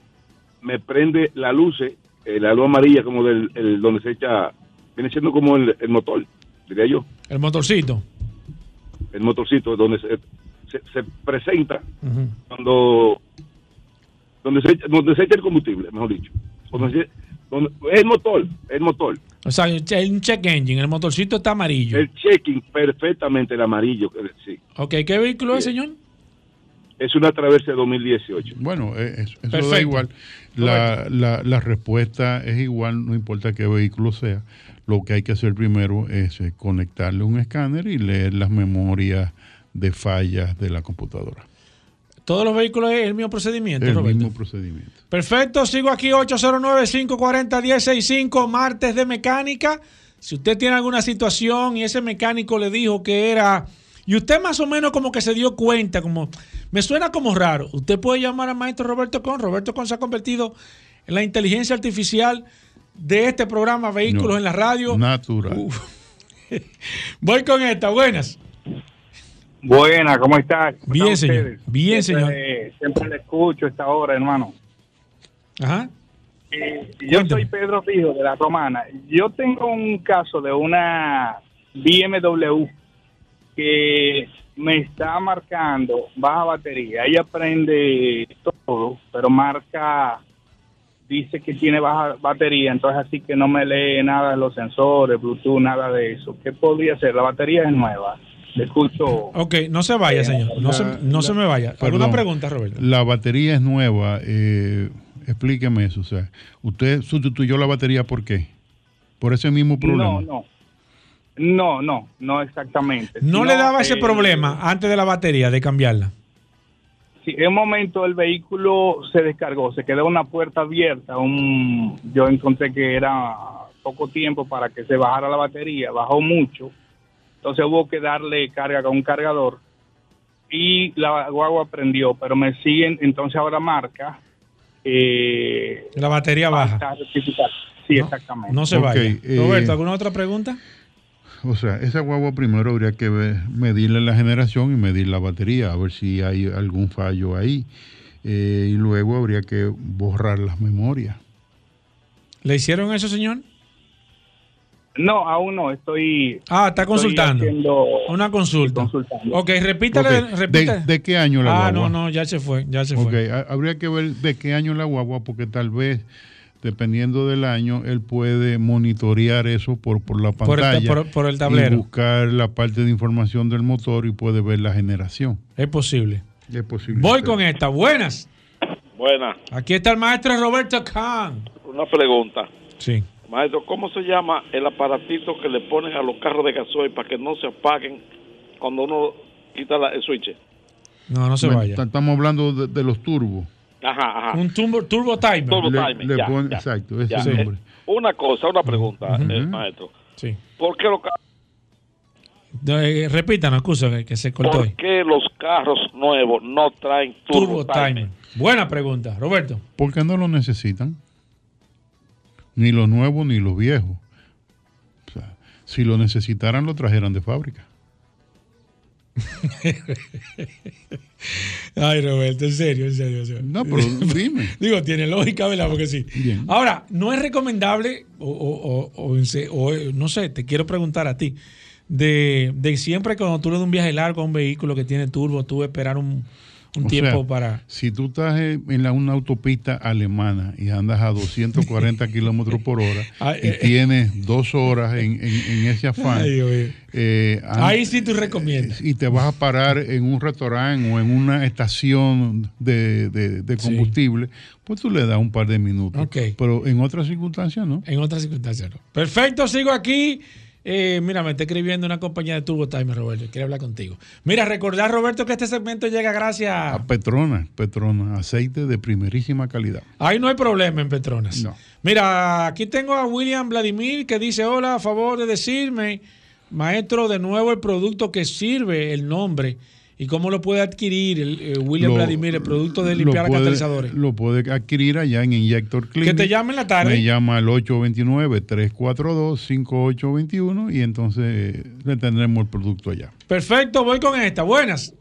me prende la luz, eh, la luz amarilla como del el, donde se echa, viene siendo como el, motor, diría yo. El motorcito. El motorcito, donde se, se, presenta cuando donde se, donde se echa el combustible, mejor dicho. Donde el motor, el motor. O sea, el, un check engine, el motorcito está amarillo. El checking perfectamente el amarillo, sí. Ok, ¿qué vehículo es, señor? Es una Traverse 2018. Bueno, eh, eso, da igual. La, la, la, respuesta es igual, no importa qué vehículo sea. Lo que hay que hacer primero es eh, conectarle un escáner y leer las memorias de fallas de la computadora. Todos los vehículos es el mismo procedimiento, El mismo procedimiento. Perfecto, sigo aquí 809-540-165, martes de mecánica. Si usted tiene alguna situación y ese mecánico le dijo que era... Y usted más o menos como que se dio cuenta, como... Me suena como raro. Usted puede llamar al maestro Roberto Con. Roberto Con se ha convertido en la inteligencia artificial de este programa Vehículos en la Radio. Natural. Voy con esta, buenas. Buena, ¿cómo estás? bien, señor. Bien, señor. siempre le escucho esta hora, hermano. Ajá. Eh, yo soy Pedro Fijo de la Romana. Yo tengo un caso de una BMW que me está marcando baja batería. Ella prende todo, pero marca, dice que tiene baja batería, entonces así que no me lee nada de los sensores, Bluetooth, nada de eso. ¿Qué podría ser? La batería es nueva escucho. Ok, no se vaya, señor. No, se, no se me vaya. ¿Alguna pregunta, Roberto? La batería es nueva. Eh, explíqueme eso. O sea, ¿usted sustituyó la batería por qué? ¿Por ese mismo problema? No, no. No, no, no exactamente. ¿No le daba ese eh, problema antes de la batería, de cambiarla? Sí, en un momento el vehículo se descargó, se quedó una puerta abierta. Un, yo encontré que era poco tiempo para que se bajara la batería, bajó mucho entonces hubo que darle carga con un cargador y la guagua prendió, pero me siguen, entonces ahora marca. Eh, la batería baja. Sí, exactamente. No se vaya. Eh, Roberto, ¿alguna otra pregunta? O sea, esa guagua primero habría que medirle la generación y medir la batería, a ver si hay algún fallo ahí. Eh, y luego habría que borrar las memorias. ¿Le hicieron eso, señor? No, aún no, estoy... Ah, está consultando. Una consulta. Ok, repítale. ¿De, qué año la guagua? Ah, no, no, ya se fue, ya se fue. habría que ver de qué año la guagua, porque tal vez, dependiendo del año, él puede monitorear eso por, por la pantalla. Por el, tablero. Y buscar la parte de información del motor y puede ver la generación. Es posible. Es posible. Voy con esta. Buenas. Buenas. Aquí está el maestro Roberto Kahn. Una pregunta. Sí. Maestro, ¿cómo se llama el aparatito que le ponen a los carros de gasoil para que no se apaguen cuando uno quita la, el switch? No, no se vaya. Estamos hablando de, los turbos. Ajá, ajá. Un turbo, turbo timer. Turbo timer, Exacto, ese nombre. Una cosa, una pregunta, eh, maestro. Sí. ¿Por qué los carros... Eh, repítanos, excusa que se cortó. ¿Por qué los carros nuevos no traen turbo, timer? Buena pregunta, Roberto. Porque no lo necesitan ni los nuevos ni los viejos. O sea, si lo necesitaran, lo trajeran de fábrica. Ay, Roberto, en serio, en serio. No, pero dime. Digo, tiene lógica, ¿verdad? Porque sí. Ahora, no es recomendable, o, o, no sé, te quiero preguntar a ti, de, de siempre cuando tú le das un viaje largo a un vehículo que tiene turbo, tú esperar un, un tiempo para... Si tú estás en la, una autopista alemana y andas a 240 kilómetros por hora y eh, tienes dos horas en, ese afán... Eh, Ahí sí tú recomiendas. Y te vas a parar en un restaurante o en una estación de, combustible, pues tú le das un par de minutos. Pero en otras circunstancias no. En otras circunstancias no. Perfecto, sigo aquí. Eh, mira, me está escribiendo una compañía de Turbo Timer, Roberto. Quiere hablar contigo. Mira, recordar, Roberto, que este segmento llega gracias a Petronas. Petronas, aceite de primerísima calidad. Ahí no hay problema en Petronas. No. Mira, aquí tengo a William Vladimir que dice: Hola, a favor de decirme, maestro, de nuevo el producto que sirve el nombre ¿Y cómo lo puede adquirir el, eh, William Vladimir, el producto de limpiar catalizadores? Lo puede adquirir allá en Injector Clinic. Que te llame en la tarde. Me llama al 829-342-5821 y entonces le tendremos el producto allá. Perfecto, voy con esta. Buenas.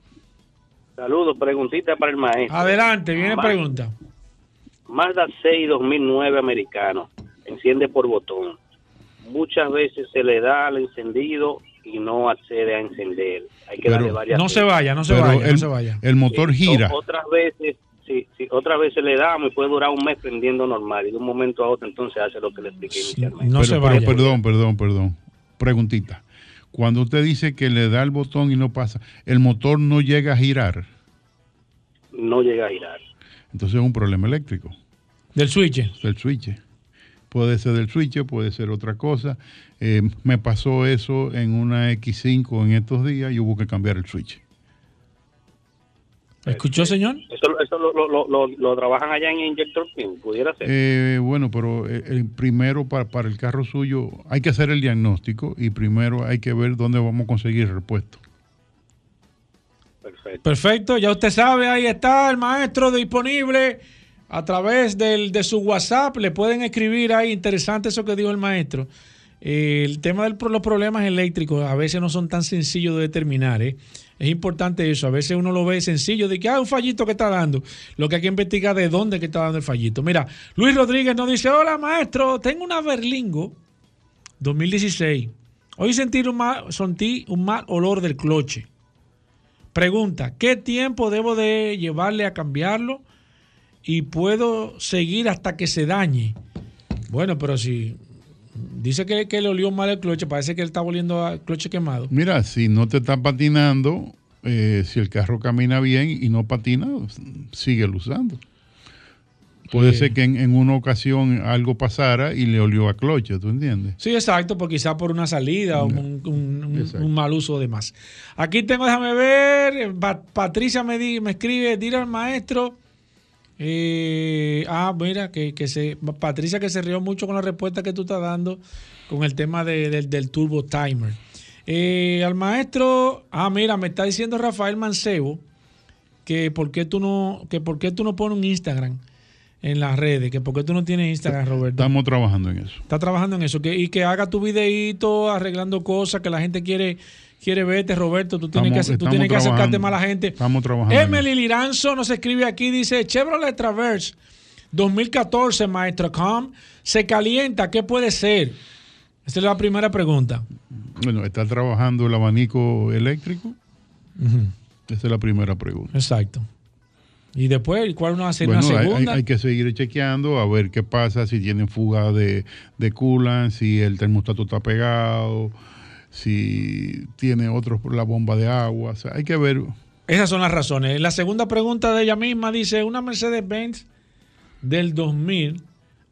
Saludos, preguntita para el maestro. Adelante, viene pregunta. Mazda 6 2009 americano, enciende por botón. Muchas veces se le da al encendido y no accede a encender. Hay que darle varias No se vaya, no se vaya, el, no se vaya. El motor gira. Otras veces, sí, sí, otras veces le damos y puede durar un mes prendiendo normal y de un momento a otro entonces hace lo que le expliqué inicialmente. No se vaya. perdón, perdón, perdón. Preguntita. Cuando usted dice que le da el botón y no pasa, ¿el motor no llega a girar? No llega a girar. Entonces es un problema eléctrico. ¿Del switch? Del switch puede ser del switch, puede ser otra cosa. Eh, me pasó eso en una X5 en estos días y hubo que cambiar el switch. ¿Escuchó, señor? Eso, lo, trabajan allá en Injector Pin, pudiera ser. Eh, bueno, pero eh, el primero para, para, el carro suyo hay que hacer el diagnóstico y primero hay que ver dónde vamos a conseguir el repuesto. Perfecto. Perfecto, ya usted sabe, ahí está el maestro disponible a través del, de su WhatsApp le pueden escribir ahí, interesante eso que dijo el maestro. Eh, el tema de los problemas eléctricos a veces no son tan sencillos de determinar. ¿eh? Es importante eso. A veces uno lo ve sencillo de que hay ah, un fallito que está dando. Lo que hay que investigar de dónde que está dando el fallito. Mira, Luis Rodríguez nos dice: Hola maestro, tengo una Berlingo 2016. Hoy sentí un mal, sentí un mal olor del cloche. Pregunta: ¿Qué tiempo debo de llevarle a cambiarlo? Y puedo seguir hasta que se dañe. Bueno, pero si dice que, que le olió mal el cloche, parece que él está volviendo a cloche quemado. Mira, si no te está patinando, eh, si el carro camina bien y no patina, sigue usando. Puede ser que en, una ocasión algo pasara y le olió a cloche, ¿tú entiendes? Sí, exacto, porque quizá por una salida o un, mal uso de más. Aquí tengo, déjame ver, Patricia me, me escribe, dile al maestro eh, ah, mira, que, que, se. Patricia, que se rió mucho con la respuesta que tú estás dando con el tema del turbo timer. Eh, al maestro, ah, mira, me está diciendo Rafael Mancebo que por qué tú no, que por qué tú no pones un Instagram en las redes, que por qué tú no tienes Instagram, Roberto. Estamos trabajando en eso. Está trabajando en eso, que, y que haga tu videíto arreglando cosas que la gente quiere quiere verte, Roberto. Tú tienes, que, tú tienes que acercarte más a la gente. Estamos trabajando. Emily Liranzo nos escribe aquí, dice, Chevrolet Traverse 2014, Maestro Com, se calienta, ¿qué puede ser? Esa es la primera pregunta. Bueno, ¿está trabajando el abanico eléctrico? Esa es la primera pregunta. Exacto. Y después, ¿cuál uno hace una segunda? Hay, que seguir chequeando a ver qué pasa, si tienen fuga de, de coolant, si el termostato está pegado, si tiene otros por la bomba de agua. O sea, hay que ver. Esas son las razones. La segunda pregunta de ella misma dice, una Mercedes-Benz del 2000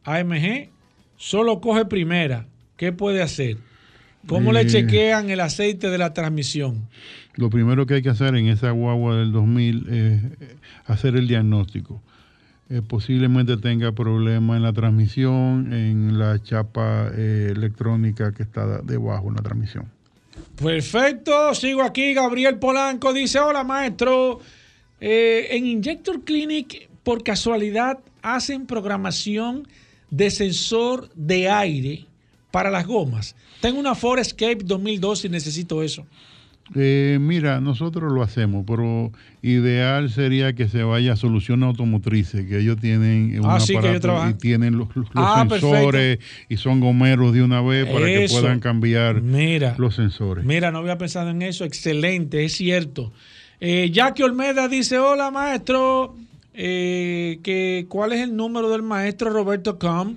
AMG solo coge primera. ¿Qué puede hacer? ¿Cómo le eh, chequean el aceite de la transmisión? Lo primero que hay que hacer en esa guagua del 2000 es hacer el diagnóstico. Eh, posiblemente tenga problemas en la transmisión, en la chapa eh, electrónica que está debajo en la transmisión. Perfecto, sigo aquí. Gabriel Polanco dice: Hola, maestro. Eh, en Injector Clinic, por casualidad, hacen programación de sensor de aire para las gomas. Tengo una Ford Escape 2002 y necesito eso. Eh, mira, nosotros lo hacemos, pero ideal sería que se vaya a solución automotrices, que ellos tienen un ah, aparato y tienen los, ah, sensores y son gomeros de una vez para que puedan cambiar los sensores. Mira, no había pensado en eso, excelente, es cierto. Eh, Jackie Olmeda dice, hola maestro, eh, que, ¿cuál es el número del maestro Roberto Com?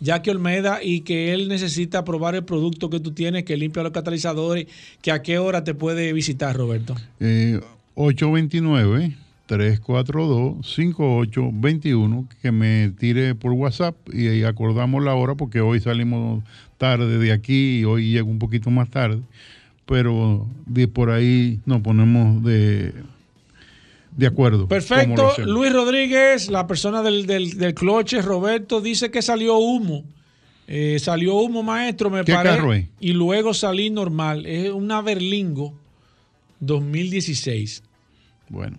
Jackie Olmeda y que él necesita probar el producto que tú tienes que limpia los catalizadores, que a qué hora te puede visitar, Roberto. Eh, 829 342-5821, que me tire por WhatsApp y acordamos la hora porque hoy salimos tarde de aquí y hoy llego un poquito más tarde, pero de por ahí nos ponemos de, de acuerdo. Perfecto. Luis Rodríguez, la persona del, del, cloche, Roberto, dice que salió humo. Eh, salió humo, maestro, me parece. Y luego salí normal. Es una Berlingo 2016. Bueno.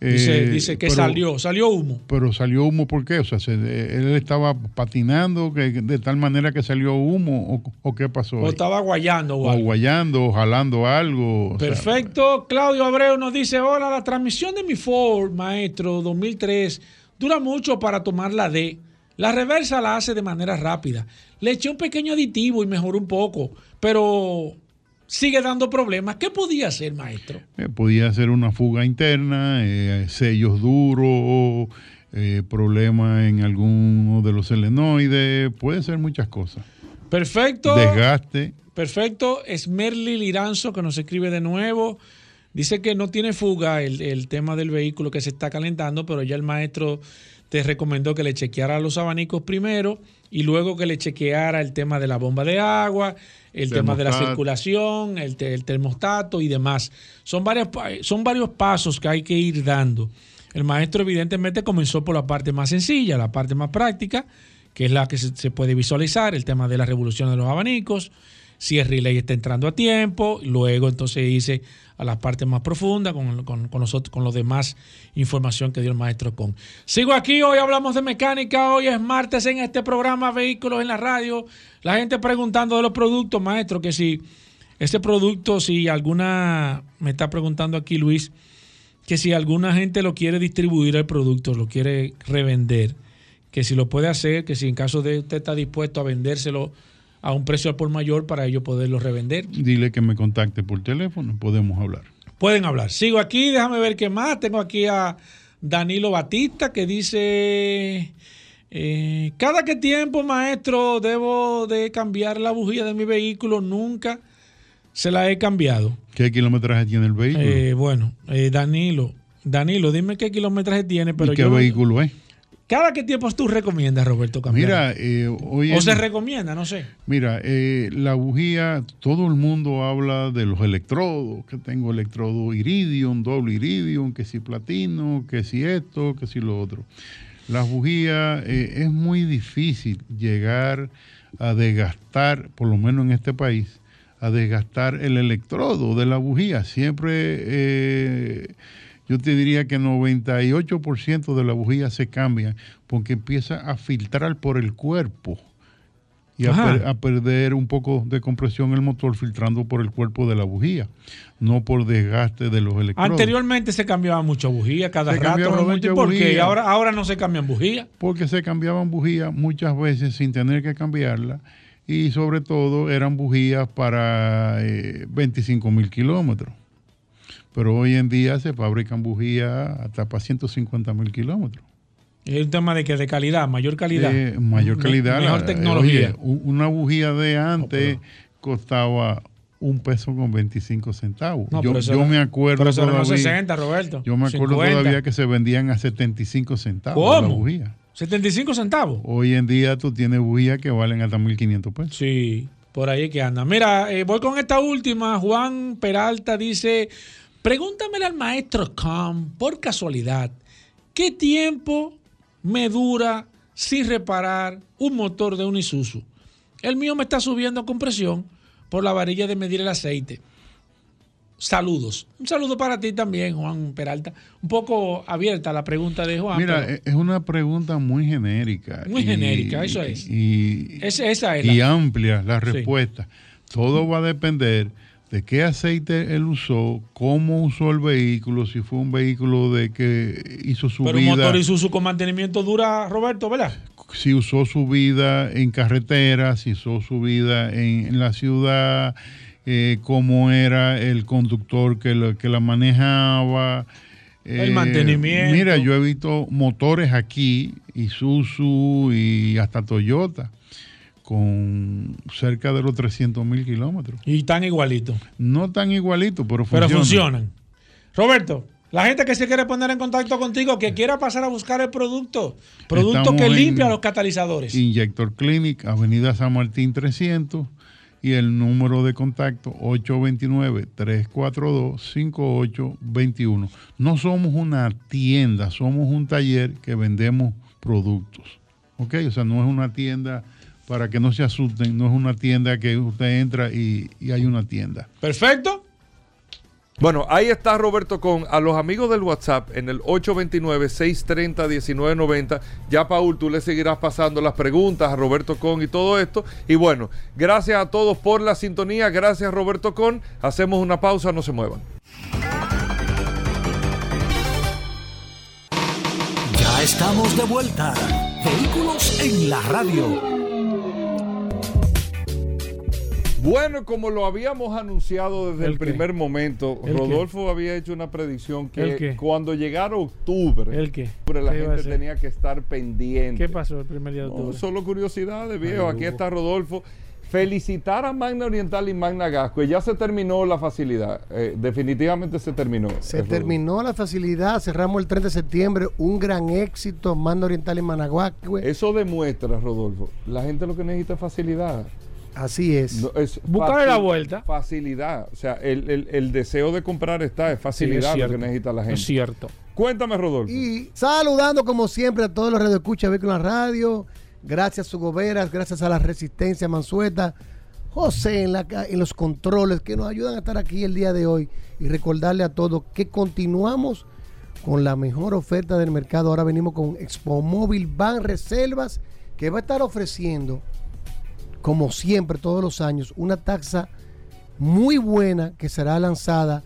Dice, eh, que salió, salió humo. Pero salió humo ¿por qué? O sea, él estaba patinando que, de tal manera que salió humo o, qué pasó. O estaba guayando. O, guayando, o jalando algo. Perfecto. Claudio Abreu nos dice, hola, la transmisión de mi Ford, maestro, 2003, dura mucho para tomar la D. La reversa la hace de manera rápida. Le eché un pequeño aditivo y mejoró un poco, pero sigue dando problemas. ¿Qué podía hacer, maestro? Eh, podía ser una fuga interna, eh, sellos duros, eh, problemas en alguno de los selenoides, puede ser muchas cosas. Perfecto. Desgaste. Perfecto. Es Merly Liranzo que nos escribe de nuevo. Dice que no tiene fuga el, el, tema del vehículo que se está calentando, pero ya el maestro te recomendó que le chequeara los abanicos primero y luego que le chequeara el tema de la bomba de agua, el tema de la circulación, el, termostato y demás. Son, varios, son varios pasos que hay que ir dando. El maestro evidentemente comenzó por la parte más sencilla, la parte más práctica, que es la que se, puede visualizar, el tema de la revolución de los abanicos, si el relay está entrando a tiempo, luego entonces hice a las partes más profundas con, con, con, con los demás información que dio el maestro Con. Sigo aquí, hoy hablamos de mecánica, hoy es martes en este programa Vehículos en la Radio. La gente preguntando de los productos, maestro, que si ese producto, si alguna, me está preguntando aquí Luis, que si alguna gente lo quiere distribuir el producto, lo quiere revender, que si lo puede hacer, que si en caso de usted está dispuesto a vendérselo a un precio por mayor para ellos poderlo revender. Dile que me contacte por teléfono, podemos hablar. Pueden hablar. Sigo aquí, déjame ver qué más. Tengo aquí a Danilo Batista que dice, eh, cada que tiempo, maestro, debo de cambiar la bujía de mi vehículo, nunca se la he cambiado. ¿Qué kilometraje tiene el vehículo? Eh, bueno, eh, Danilo, Danilo, dime qué kilometraje tiene, pero ¿Y qué vehículo es? ¿Cada qué tiempo tú recomiendas, Roberto Cambiar? Mira, eh, hoy O se recomienda, no sé. Mira, eh, la bujía, todo el mundo habla de los electrodos, que tengo electrodo iridium, doble iridium, que si platino, que si esto, que si lo otro. La bujía eh, es muy difícil llegar a desgastar, por lo menos en este país, a desgastar el electrodo de la bujía. Siempre yo te diría que 98% de la bujía se cambia porque empieza a filtrar por el cuerpo y a, perder un poco de compresión el motor filtrando por el cuerpo de la bujía, no por desgaste de los electrodos. Anteriormente se cambiaba mucha bujía cada rato, ¿por qué? Ahora, ahora no se cambian bujías. Porque se cambiaban bujías muchas veces sin tener que cambiarla y sobre todo eran bujías para 25 eh, mil kilómetros pero hoy en día se fabrican bujías hasta para 150 mil kilómetros. Es un tema de que de calidad, mayor calidad. mayor calidad. mejor tecnología. una bujía de antes costaba un peso con 25 centavos. yo, me acuerdo pero todavía, 60, Roberto. Yo me acuerdo todavía que se vendían a 75 centavos ¿Cómo? la bujía. 75 centavos. Hoy en día tú tienes bujías que valen hasta 1500 pesos. Sí, por ahí que anda. Mira, eh, voy con esta última. Juan Peralta dice, Pregúntamele al maestro Com, por casualidad, ¿qué tiempo me dura sin reparar un motor de un Isuzu? El mío me está subiendo con presión por la varilla de medir el aceite. Saludos. Un saludo para ti también, Juan Peralta. Un poco abierta la pregunta de Juan. Mira, es una pregunta muy genérica. Muy genérica, eso es. Y, esa es y amplia la respuesta. Todo va a depender de qué aceite él usó, cómo usó el vehículo, si fue un vehículo de que hizo su vida. Pero un motor Isuzu con mantenimiento dura, Roberto, ¿verdad? Si usó su vida en carretera, si usó su vida en, la ciudad, eh, cómo era el conductor que, que la manejaba. el mantenimiento. Eh, mira, yo he visto motores aquí, Isuzu y hasta Toyota con cerca de los 300 mil kilómetros. Y tan igualitos. No tan igualitos, pero funcionan. Pero funcionan. Roberto, La gente que se quiere poner en contacto contigo, que quiera pasar a buscar el producto. Producto que limpia los catalizadores. Inyector Clinic, Avenida San Martín 300 y el número de contacto 829-342-5821. No somos una tienda, somos un taller que vendemos productos. ¿Ok? O sea, no es una tienda, para que no se asusten, no es una tienda que usted entra y, y hay una tienda. Perfecto. Bueno, ahí está Roberto con a los amigos del WhatsApp en el 829-630-1990. Ya, Paul, tú le seguirás pasando las preguntas a Roberto Con y todo esto. Y bueno, gracias a todos por la sintonía. Gracias, Roberto Con. Hacemos una pausa, no se muevan. Ya estamos de vuelta. Vehículos en la radio. Bueno, como lo habíamos anunciado desde el, primer momento, Rodolfo había hecho una predicción que cuando llegara octubre, la gente tenía que estar pendiente. ¿Qué pasó el primer día de octubre? No, solo curiosidades, viejo. Aquí está Rodolfo. Felicitar a Magna Oriental y Magna Gasco. Ya se terminó la facilidad. Eh, definitivamente se terminó. Se terminó la facilidad. Cerramos el 30 de septiembre. Un gran éxito. Magna Oriental y Magna Gasco. Eso demuestra, Rodolfo. La gente lo que necesita es facilidad. Así es. Buscarle la vuelta. Facilidad. O sea, el, deseo de comprar está, es facilidad lo que necesita la gente. Es cierto. Cuéntame, Rodolfo. Y saludando como siempre a todos los radioescuchas con la radio. Gracias a su goberas, gracias a la resistencia Mansueta. José en, la, en los controles que nos ayudan a estar aquí el día de hoy y recordarle a todos que continuamos con la mejor oferta del mercado. Ahora venimos con Expo Móvil Ban Reservas que va a estar ofreciendo como siempre, todos los años, una taxa muy buena que será lanzada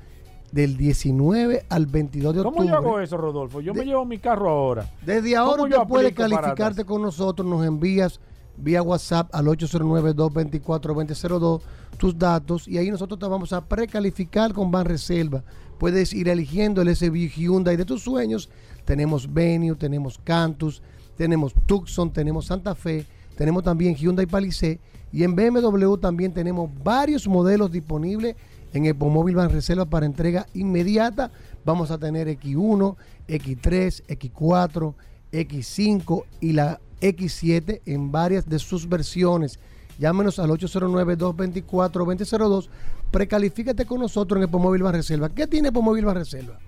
del 19 al 22 de octubre. ¿Cómo yo hago eso, Rodolfo? Yo me llevo mi carro ahora. Desde ahora usted puede calificarte con nosotros, nos envías vía WhatsApp al 809-224-2002 tus datos y ahí nosotros te vamos a precalificar con Ban Reserva. Puedes ir eligiendo el SUV Hyundai de tus sueños. Tenemos Venue, tenemos Cantus, tenemos Tucson, tenemos Santa Fe tenemos también Hyundai Palisade y en BMW también tenemos varios modelos disponibles en Epomóvil Van Reserva para entrega inmediata. Vamos a tener X1, X3, X4, X5 y la X7 en varias de sus versiones. Llámenos al 809-224-2002. Precalifícate con nosotros en Epomóvil Van Reserva. ¿Qué tiene Epomóvil Van Reserva?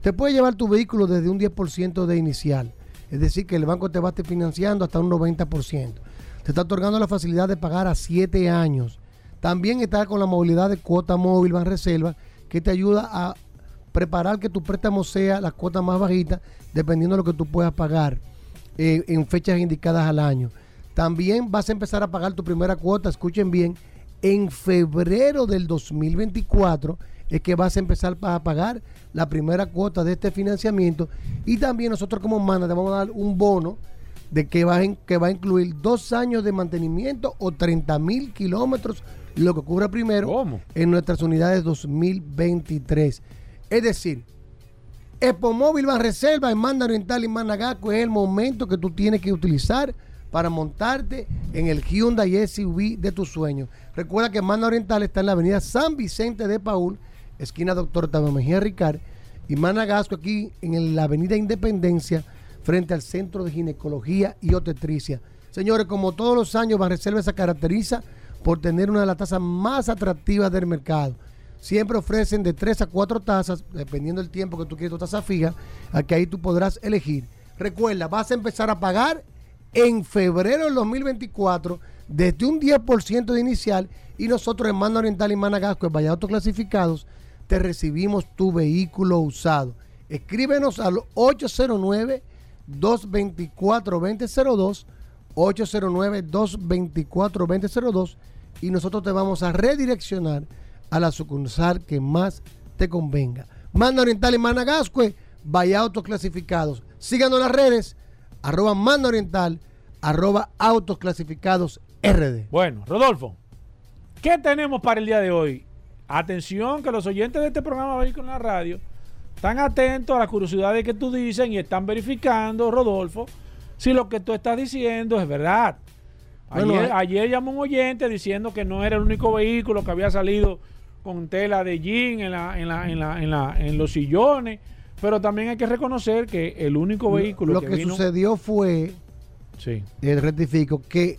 Te puede llevar tu vehículo desde un 10% de inicial es decir, que el banco te va a estar financiando hasta un 90%. Te está otorgando la facilidad de pagar a 7 años. También está con la movilidad de cuota móvil, van reserva, que te ayuda a preparar que tu préstamo sea la cuota más bajita, dependiendo de lo que tú puedas pagar eh, en fechas indicadas al año. También vas a empezar a pagar tu primera cuota, escuchen bien, en febrero del 2024 es que vas a empezar a pagar la primera cuota de este financiamiento y también nosotros como MANA te vamos a dar un bono de que va, que va a incluir dos años de mantenimiento o 30 mil kilómetros, lo que ocurre primero en nuestras unidades 2023. Es decir, Móvil va reserva en Manda Oriental y Managaco es el momento que tú tienes que utilizar para montarte en el Hyundai SUV de tus sueños. Recuerda que Manda Oriental está en la avenida San Vicente de Paul, esquina Doctor Octavio Mejía Ricard, y Managasco aquí en la Avenida Independencia, frente al Centro de Ginecología y Obstetricia. Señores, como todos los años, Banreserva se caracteriza por tener una de las tasas más atractivas del mercado. Siempre ofrecen de 3 a 4 tasas, dependiendo del tiempo que tú quieres tu tasa fija, a que ahí tú podrás elegir. Recuerda, vas a empezar a pagar en febrero del 2024 desde un 10% de inicial y nosotros en Mano Oriental y Managasco, en Valle Autoclasificados, te recibimos tu vehículo usado. Escríbenos al 809-224-2002, 809-224-2002 y nosotros te vamos a redireccionar a la sucursal que más te convenga. Manda Oriental y Managascue, vaya autoclasificados. Síganos en las redes, arroba Manda Oriental, arroba autoclasificados RD. Bueno, Rodolfo, ¿qué tenemos para el día de hoy? Atención, que los oyentes de este programa con la Radio están atentos a las curiosidades que tú dices y están verificando, Rodolfo, si lo que tú estás diciendo es verdad. Eh. Ayer, llamó un oyente diciendo que no era el único vehículo que había salido con tela de jean en, la, en, la, en, la, en, los sillones. Pero también hay que reconocer que el único vehículo lo, que, sucedió fue, sí. el rectifico, que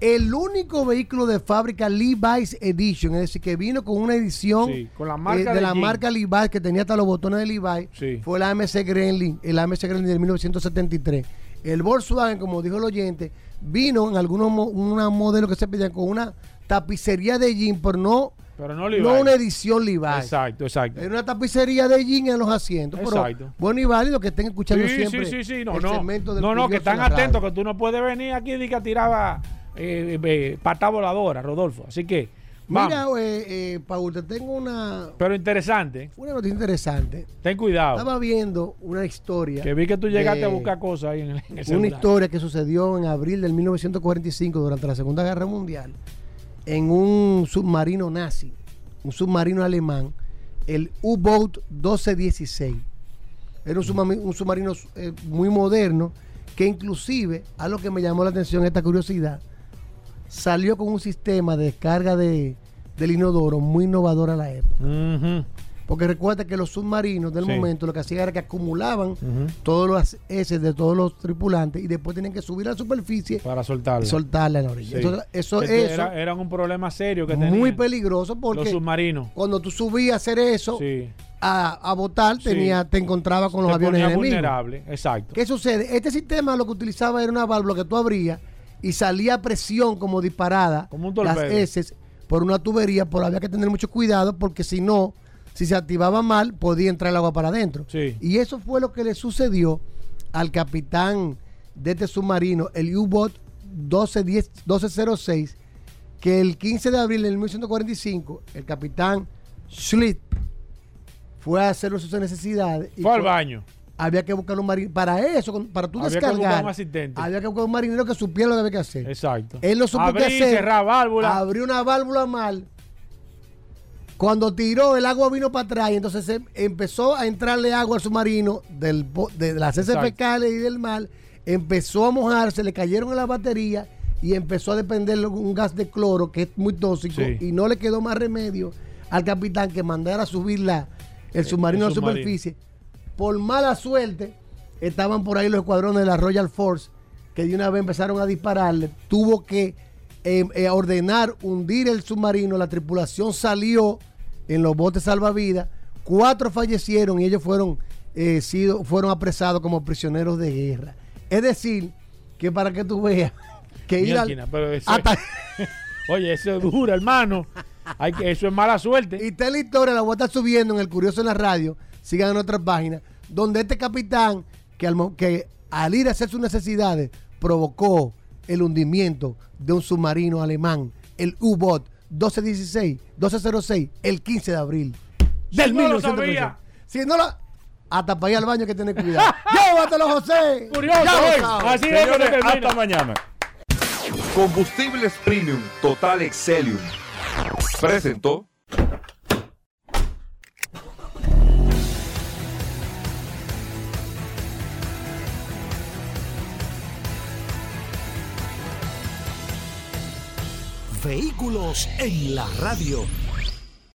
el único vehículo de fábrica Levi's Edition, es decir, que vino con una edición con la marca eh, de, la marca Levi's, que tenía hasta los botones de Levi's, fue el AMC Gremlin, el AMC Gremlin de 1973. El Volkswagen, como dijo el oyente, vino en algunos modelos que se pedían con una tapicería de jean, pero no pero no, una edición Levi's. Exacto, exacto. Era una tapicería de jean en los asientos. Exacto. bueno y válido que estén escuchando siempre. Sí, sí, sí, no, no. no, no, que están atentos, que tú no puedes venir aquí y que tiraba eh, eh, pata voladora, Rodolfo. Así que. Mira, eh, eh, Paul, te tengo una. Pero interesante. Una noticia interesante. Ten cuidado. Estaba viendo una historia. Que vi que tú llegaste a buscar cosas ahí en el, en Una historia que sucedió en abril del 1945 durante la Segunda Guerra Mundial en un submarino nazi, un submarino alemán, el U-Boat 1216. Era un submarino, un submarino muy moderno que inclusive, a lo que me llamó la atención esta curiosidad, salió con un sistema de descarga de, del inodoro muy innovador a la época. Porque recuerda que los submarinos del momento lo que hacían era que acumulaban todos los S de todos los tripulantes y después tenían que subir a la superficie para soltarla, soltarla en la orilla. eso, eso, era, un problema serio que. Muy peligroso porque los submarinos. cuando tú subías a hacer eso, a, a votar, tenía, te encontraba con los aviones enemigos. vulnerable, exacto. ¿Qué sucede? Este sistema lo que utilizaba era una válvula que tú abrías y salía presión como disparada como las heces por una tubería, pero había que tener mucho cuidado porque si no, si se activaba mal, podía entrar el agua para adentro. Y eso fue lo que le sucedió al capitán de este submarino, el U-Boat 1206, que el 15 de abril de 1945, el capitán Schlitt fue a hacer sus necesidades. fue al baño había que buscar un marinero. Para eso, para tú había descargar, que había que buscar un marinero que supiera lo que había que hacer. Exacto. Él no supo qué hacer. Cerrar válvula. Abrió una válvula mal. Cuando tiró, el agua vino para atrás y entonces se empezó a entrarle agua al submarino del, de las heces fecales y del mar. Empezó a mojarse, le cayeron en la batería y empezó a depender un gas de cloro que es muy tóxico y no le quedó más remedio al capitán que mandara a subir la, el submarino a la superficie por mala suerte, estaban por ahí los escuadrones de la Royal Force que de una vez empezaron a dispararle. Tuvo que eh, eh, ordenar hundir el submarino. La tripulación salió en los botes salvavidas. Cuatro fallecieron y ellos fueron, eh, sido, fueron apresados como prisioneros de guerra. Es decir, que para que tú veas que ir al, Oye, eso es duro, hermano. Hay que, eso es mala suerte. Y está la historia, la voy a estar subiendo en el Curioso en la radio sigan en otras páginas, donde este capitán, que al, que al ir a hacer sus necesidades, provocó el hundimiento de un submarino alemán, el U-Boat 1216, 1206, el 15 de abril del si no Si no lo... Hasta para ir al baño hay que tener cuidado. ¡Llévatelo, José! Curioso, Así Señores, hasta mañana. Combustibles Premium Total Excelium presentó Vehículos en la radio.